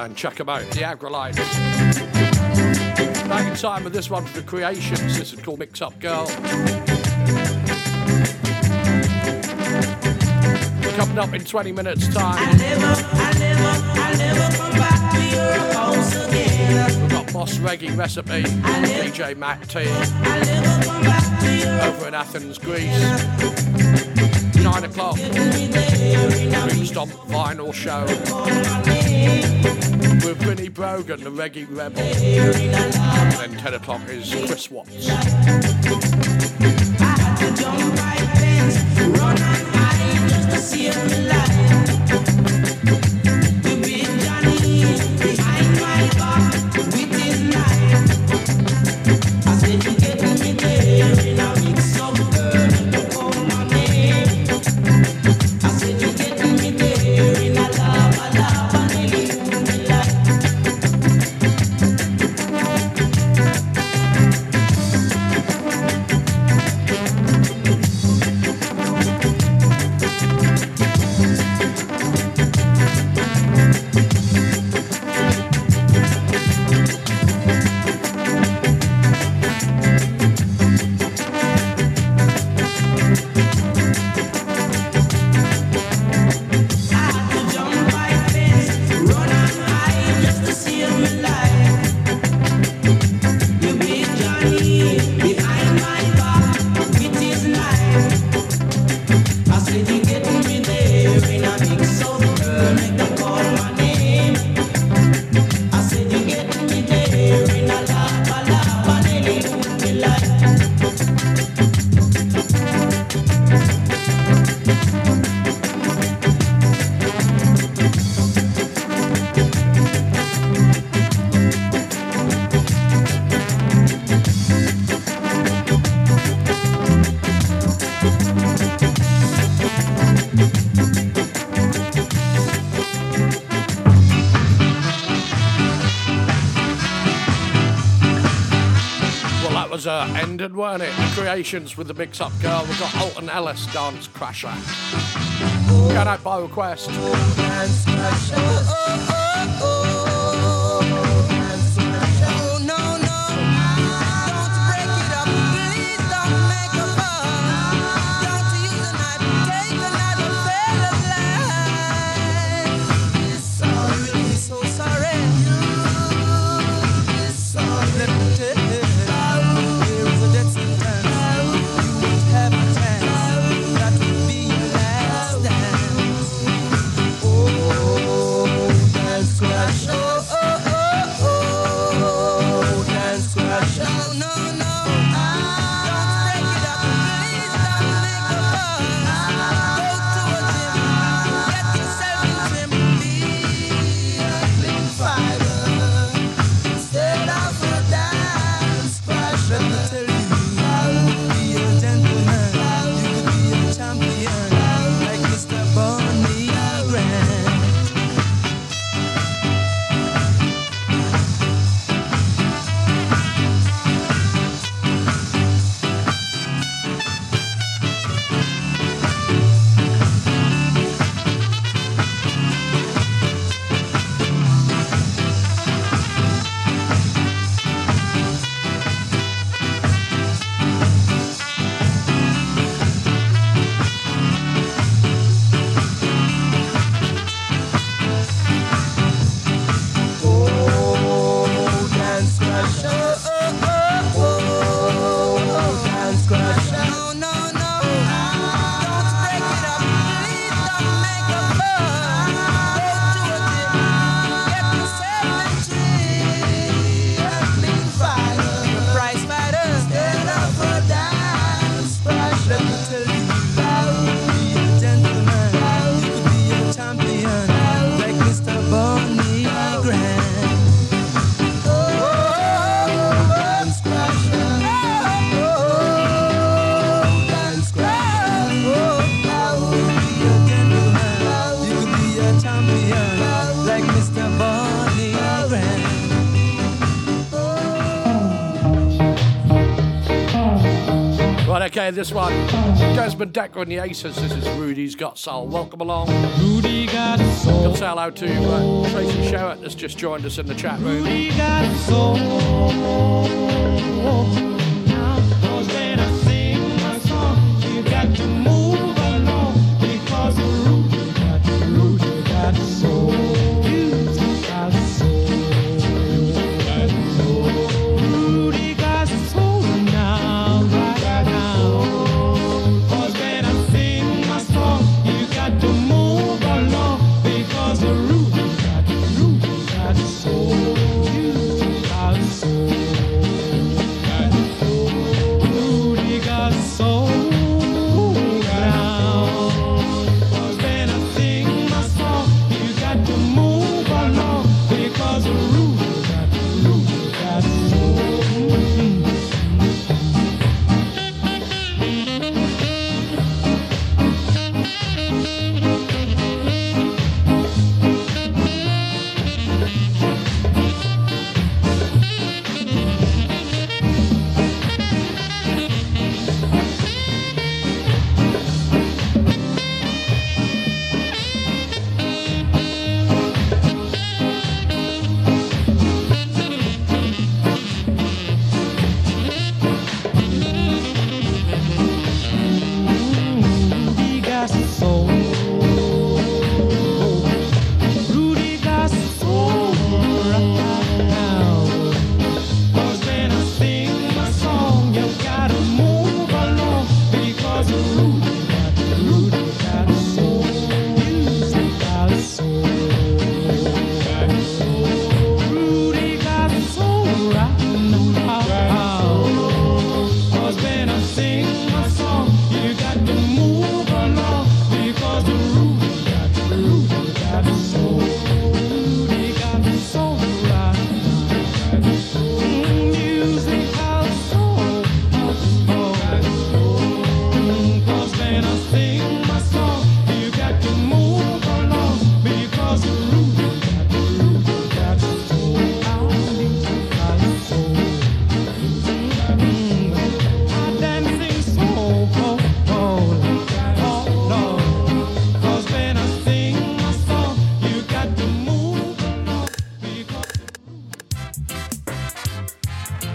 Band. Check them out. The Aggrolites. Back in time with this one for the Creations. This is called Mix Up Girl. Coming up in 20 minutes' time. We've got Boss Reggae Recipe, DJ Matt T. Over in Athens, Greece. 9 o'clock. Stomp Vinyl Show. With Vinnie Brogan, the Reggae Rebel. And then 10 o'clock is Chris Watts. Well, that was uh, ended, weren't it? Creations with the mix up girl. We've got Alton Ellis Dance Crasher. Going out by request. This one. Desmond Dekker and the Aces. This is Rudy's Got Soul. Welcome along. Rudy got soul. Say hello to uh, Tracy Sherritt that's just joined us in the chat room. Rudy got soul.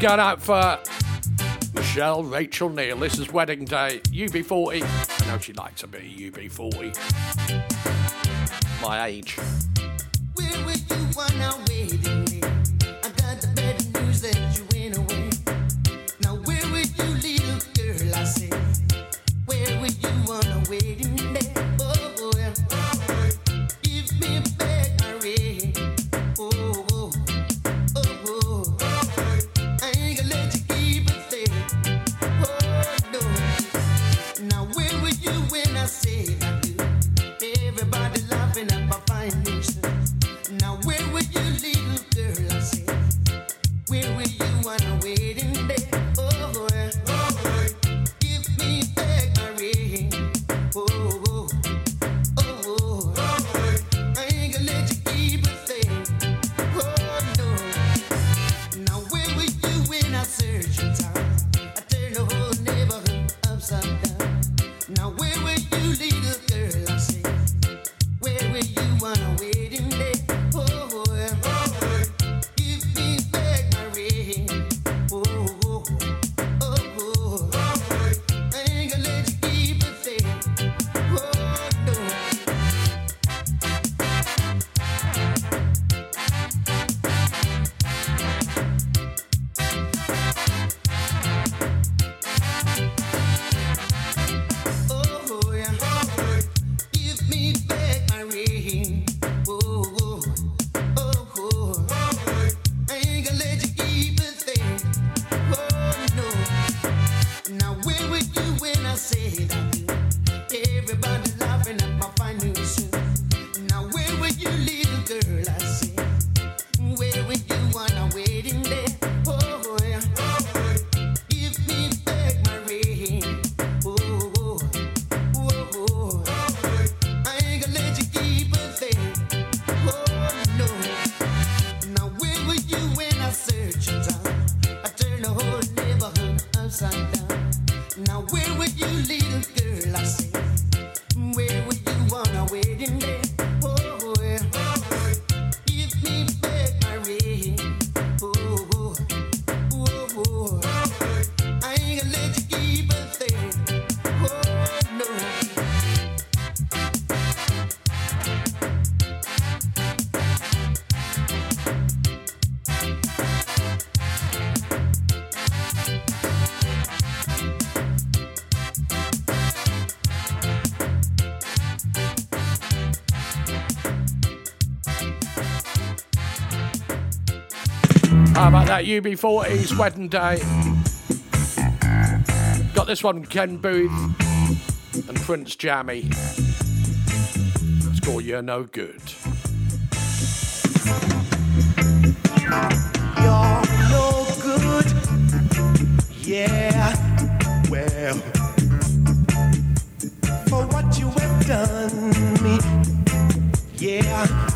going out for Michelle Rachel Neal. This is Wedding Day, UB40. I know she likes to be UB40. My age. How about that? UB40's Wedding Day. Got this one, Ken Boothe and Prince Jammy. It's called You're No Good. You're no good. Yeah, well, for what you have done me. Yeah.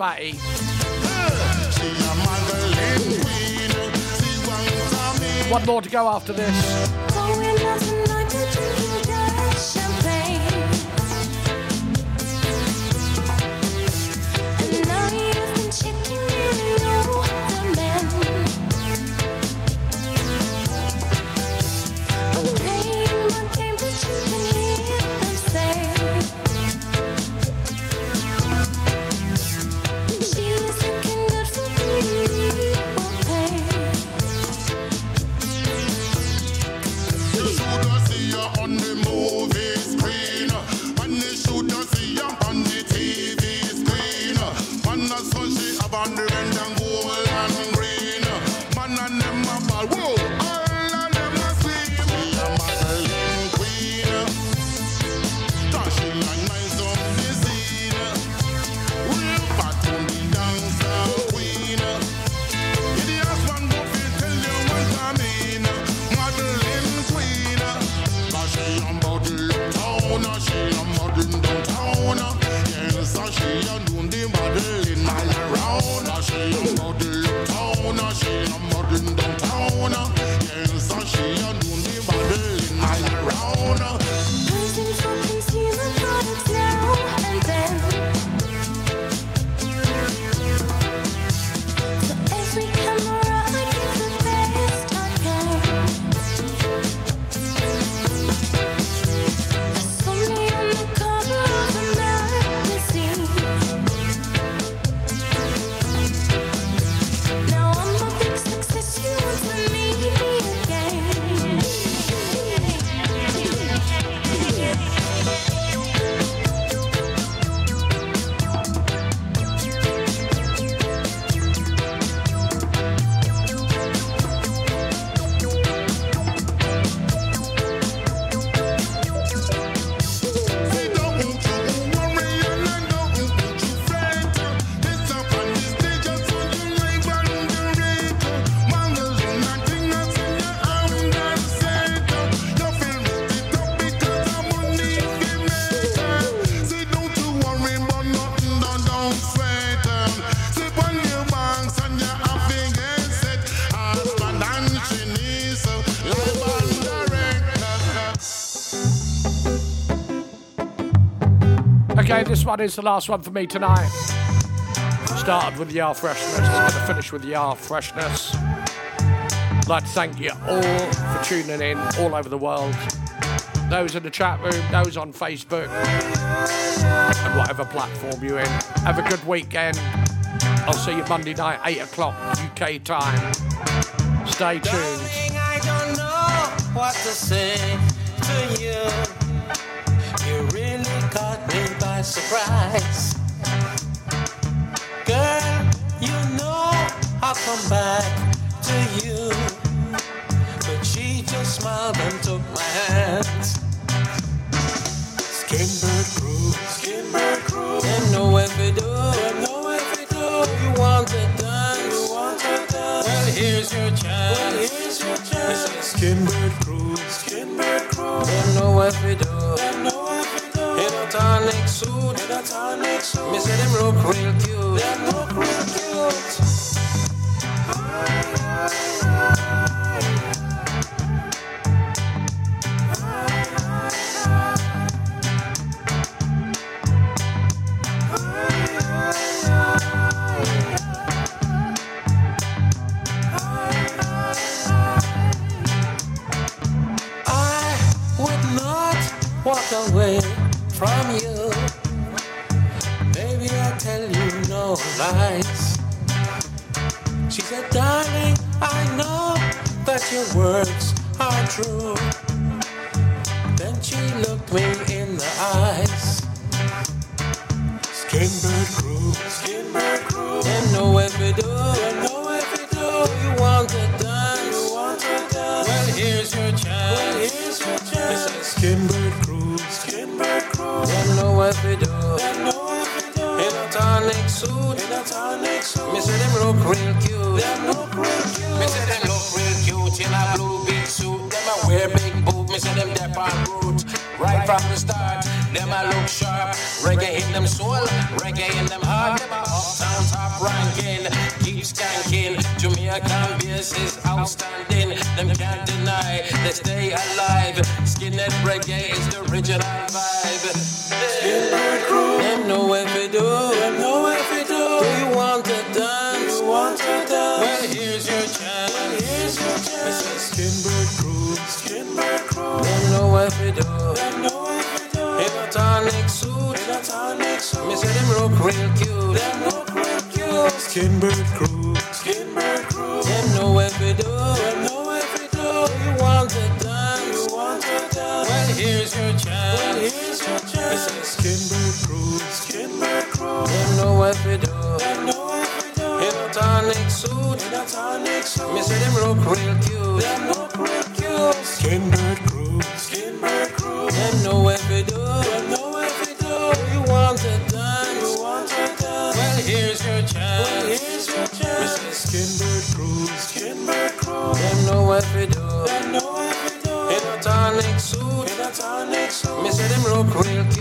fatty. One more to go after this. Okay, this one is the last one for me tonight. Started with the R freshness, going to finish with the R freshness. I'd like to thank you all for tuning in all over the world. Those in the chat room, those on Facebook, and whatever platform you're in. Have a good weekend. I'll see you Monday night, 8 o'clock UK time. Stay tuned. Darling, me surprise. Girl, you know I'll come back to you. But she just smiled and took my hands. Skinbird crew, Skinbird crew. Them know what we do, them know what we do. You want to dance, you want to dance. Well, here's your chance, well, here's your chance. Skinbird crew, Skinbird crew. Them know what we do, them know tonic suit, in a tonic suit. Me say them look real cute, them look real cute. I would not walk away from you. Baby, I tell you no lies. She said, darling, I know that your words are true. Then she looked me in the eyes. Skinbird crew, Skinbird crew. Them know what we do, from the start, them a look sharp. Reggae in them soul, reggae in them heart. Them a uptown top ranking, keep skanking. Jamaican bass is outstanding. Them can't deny they stay alive. Skinhead reggae is the original vibe. Skinhead crew, them know what we do. Them know what we do. Do you want to dance? You want to dance? Well, here's your chance. Well, here's your chance. It's a Skinbird crew. Skinbird crew. Them know what we do. Skinbird crew. Skinbird crew. Them know what we do. Them know what we do. You want to dance? You want to dance? Well, here's your chance. Well, here's your chance. A Skinbird crew. Skinbird crew. Them know what we do. Know what we do. In tonic suit. In a tonic suit. Me say them look real cute. Them look real cute. Skinbird crew. Skinbird crew. Them know what we do. Know cruelty.